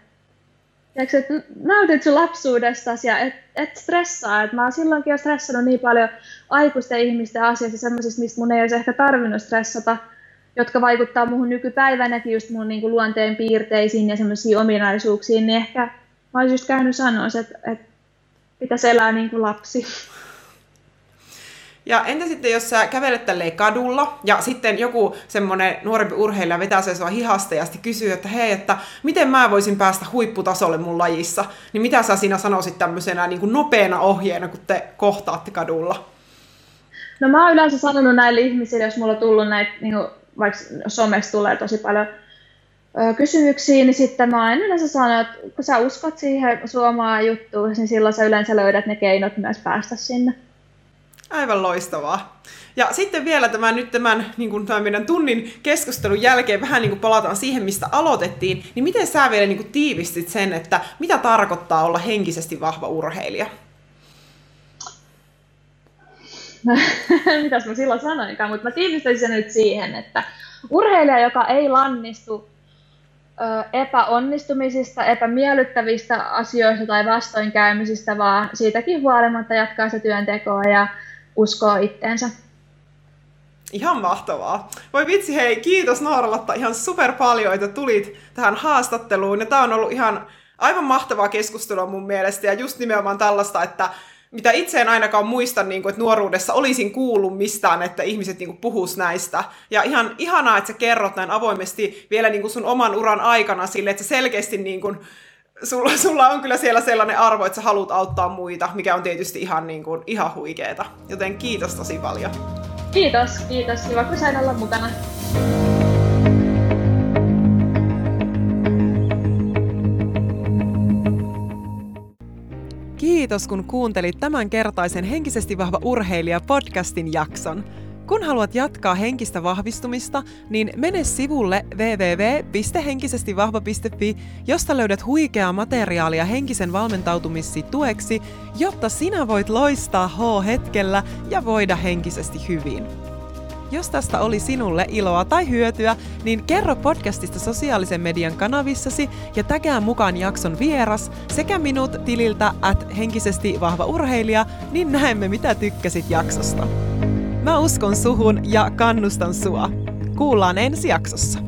tiedätkö, että nautit sun lapsuudestasi ja et, et stressaa. Että mä oon silloinkin jo stressannut niin paljon aikuisten ihmisten asioista, semmoisista, mistä mun ei olisi ehkä tarvinnut stressata, jotka vaikuttaa muuhun nykypäivänäkin just mun niin kuin luonteen piirteisiin ja semmoisiin ominaisuuksiin, niin ehkä mä olisin just käynyt sanoa, että, että pitäisi elää niin kuin lapsi. Ja entä sitten, jos sä kävelet tälleen kadulla ja sitten joku semmoinen nuorempi urheilija vetää se sua hihasta ja sitten kysyy, että hei, että miten mä voisin päästä huipputasolle mun lajissa, niin mitä sä siinä sanoisit tämmöisenä niin kuin nopeana ohjeena, kun te kohtaatte kadulla? No mä oon yleensä sanonut näille ihmisille, jos mulla on tullut näitä, niin kuin, vaikka somessa tulee tosi paljon kysymyksiin, niin sitten mä aina yleensä sanon, että kun sä uskot siihen suomaan juttuun, niin silloin sä yleensä löydät ne keinot myös päästä sinne. Aivan loistavaa. Ja sitten vielä tämän, nyt tämän, niin kuin tämän meidän tunnin keskustelun jälkeen vähän niin kuin palataan siihen, mistä aloitettiin, niin miten sä vielä niin kuin tiivistit sen, että mitä tarkoittaa olla henkisesti vahva urheilija? *laughs* mitäs mä silloin sanoinkaan, mutta mä tiivistäisin sen nyt siihen, että urheilija, joka ei lannistu epäonnistumisista, epämiellyttävistä asioista tai vastoinkäymisistä, vaan siitäkin huolimatta jatkaa se työntekoa ja uskoo itteensä. Ihan mahtavaa. Voi vitsi, hei, kiitos Nooralatta ihan super paljon, että tulit tähän haastatteluun. Ja tämä on ollut ihan aivan mahtavaa keskustelua mun mielestä. Ja just nimenomaan tällaista, että mitä itse en ainakaan muista, niin kuin, että nuoruudessa olisin kuullut mistään, että ihmiset niin kuin, puhus näistä. Ja ihan ihanaa, että sä kerrot näin avoimesti vielä niin kuin sun oman uran aikana sille, että sä selkeästi niin kuin, sulla, sulla on kyllä siellä sellainen arvo, että sä haluat auttaa muita, mikä on tietysti ihan, niin kuin, ihan huikeeta. Joten kiitos tosi paljon. Kiitos, kiitos. Hyvä, kun sain olla mukana. Kiitos kun kuuntelit tämän kertaisen Henkisesti vahva urheilija podcastin jakson. Kun haluat jatkaa henkistä vahvistumista, niin mene sivulle www.henkisestivahva.fi, josta löydät huikeaa materiaalia henkisen valmentautumissi tueksi, jotta sinä voit loistaa H-hetkellä ja voida henkisesti hyvin. Jos tästä oli sinulle iloa tai hyötyä, niin kerro podcastista sosiaalisen median kanavissasi ja tägää mukaan jakson vieras sekä minut tililtä at henkisesti vahva urheilija, niin näemme mitä tykkäsit jaksosta. Mä uskon suhun ja kannustan sua. Kuullaan ensi jaksossa.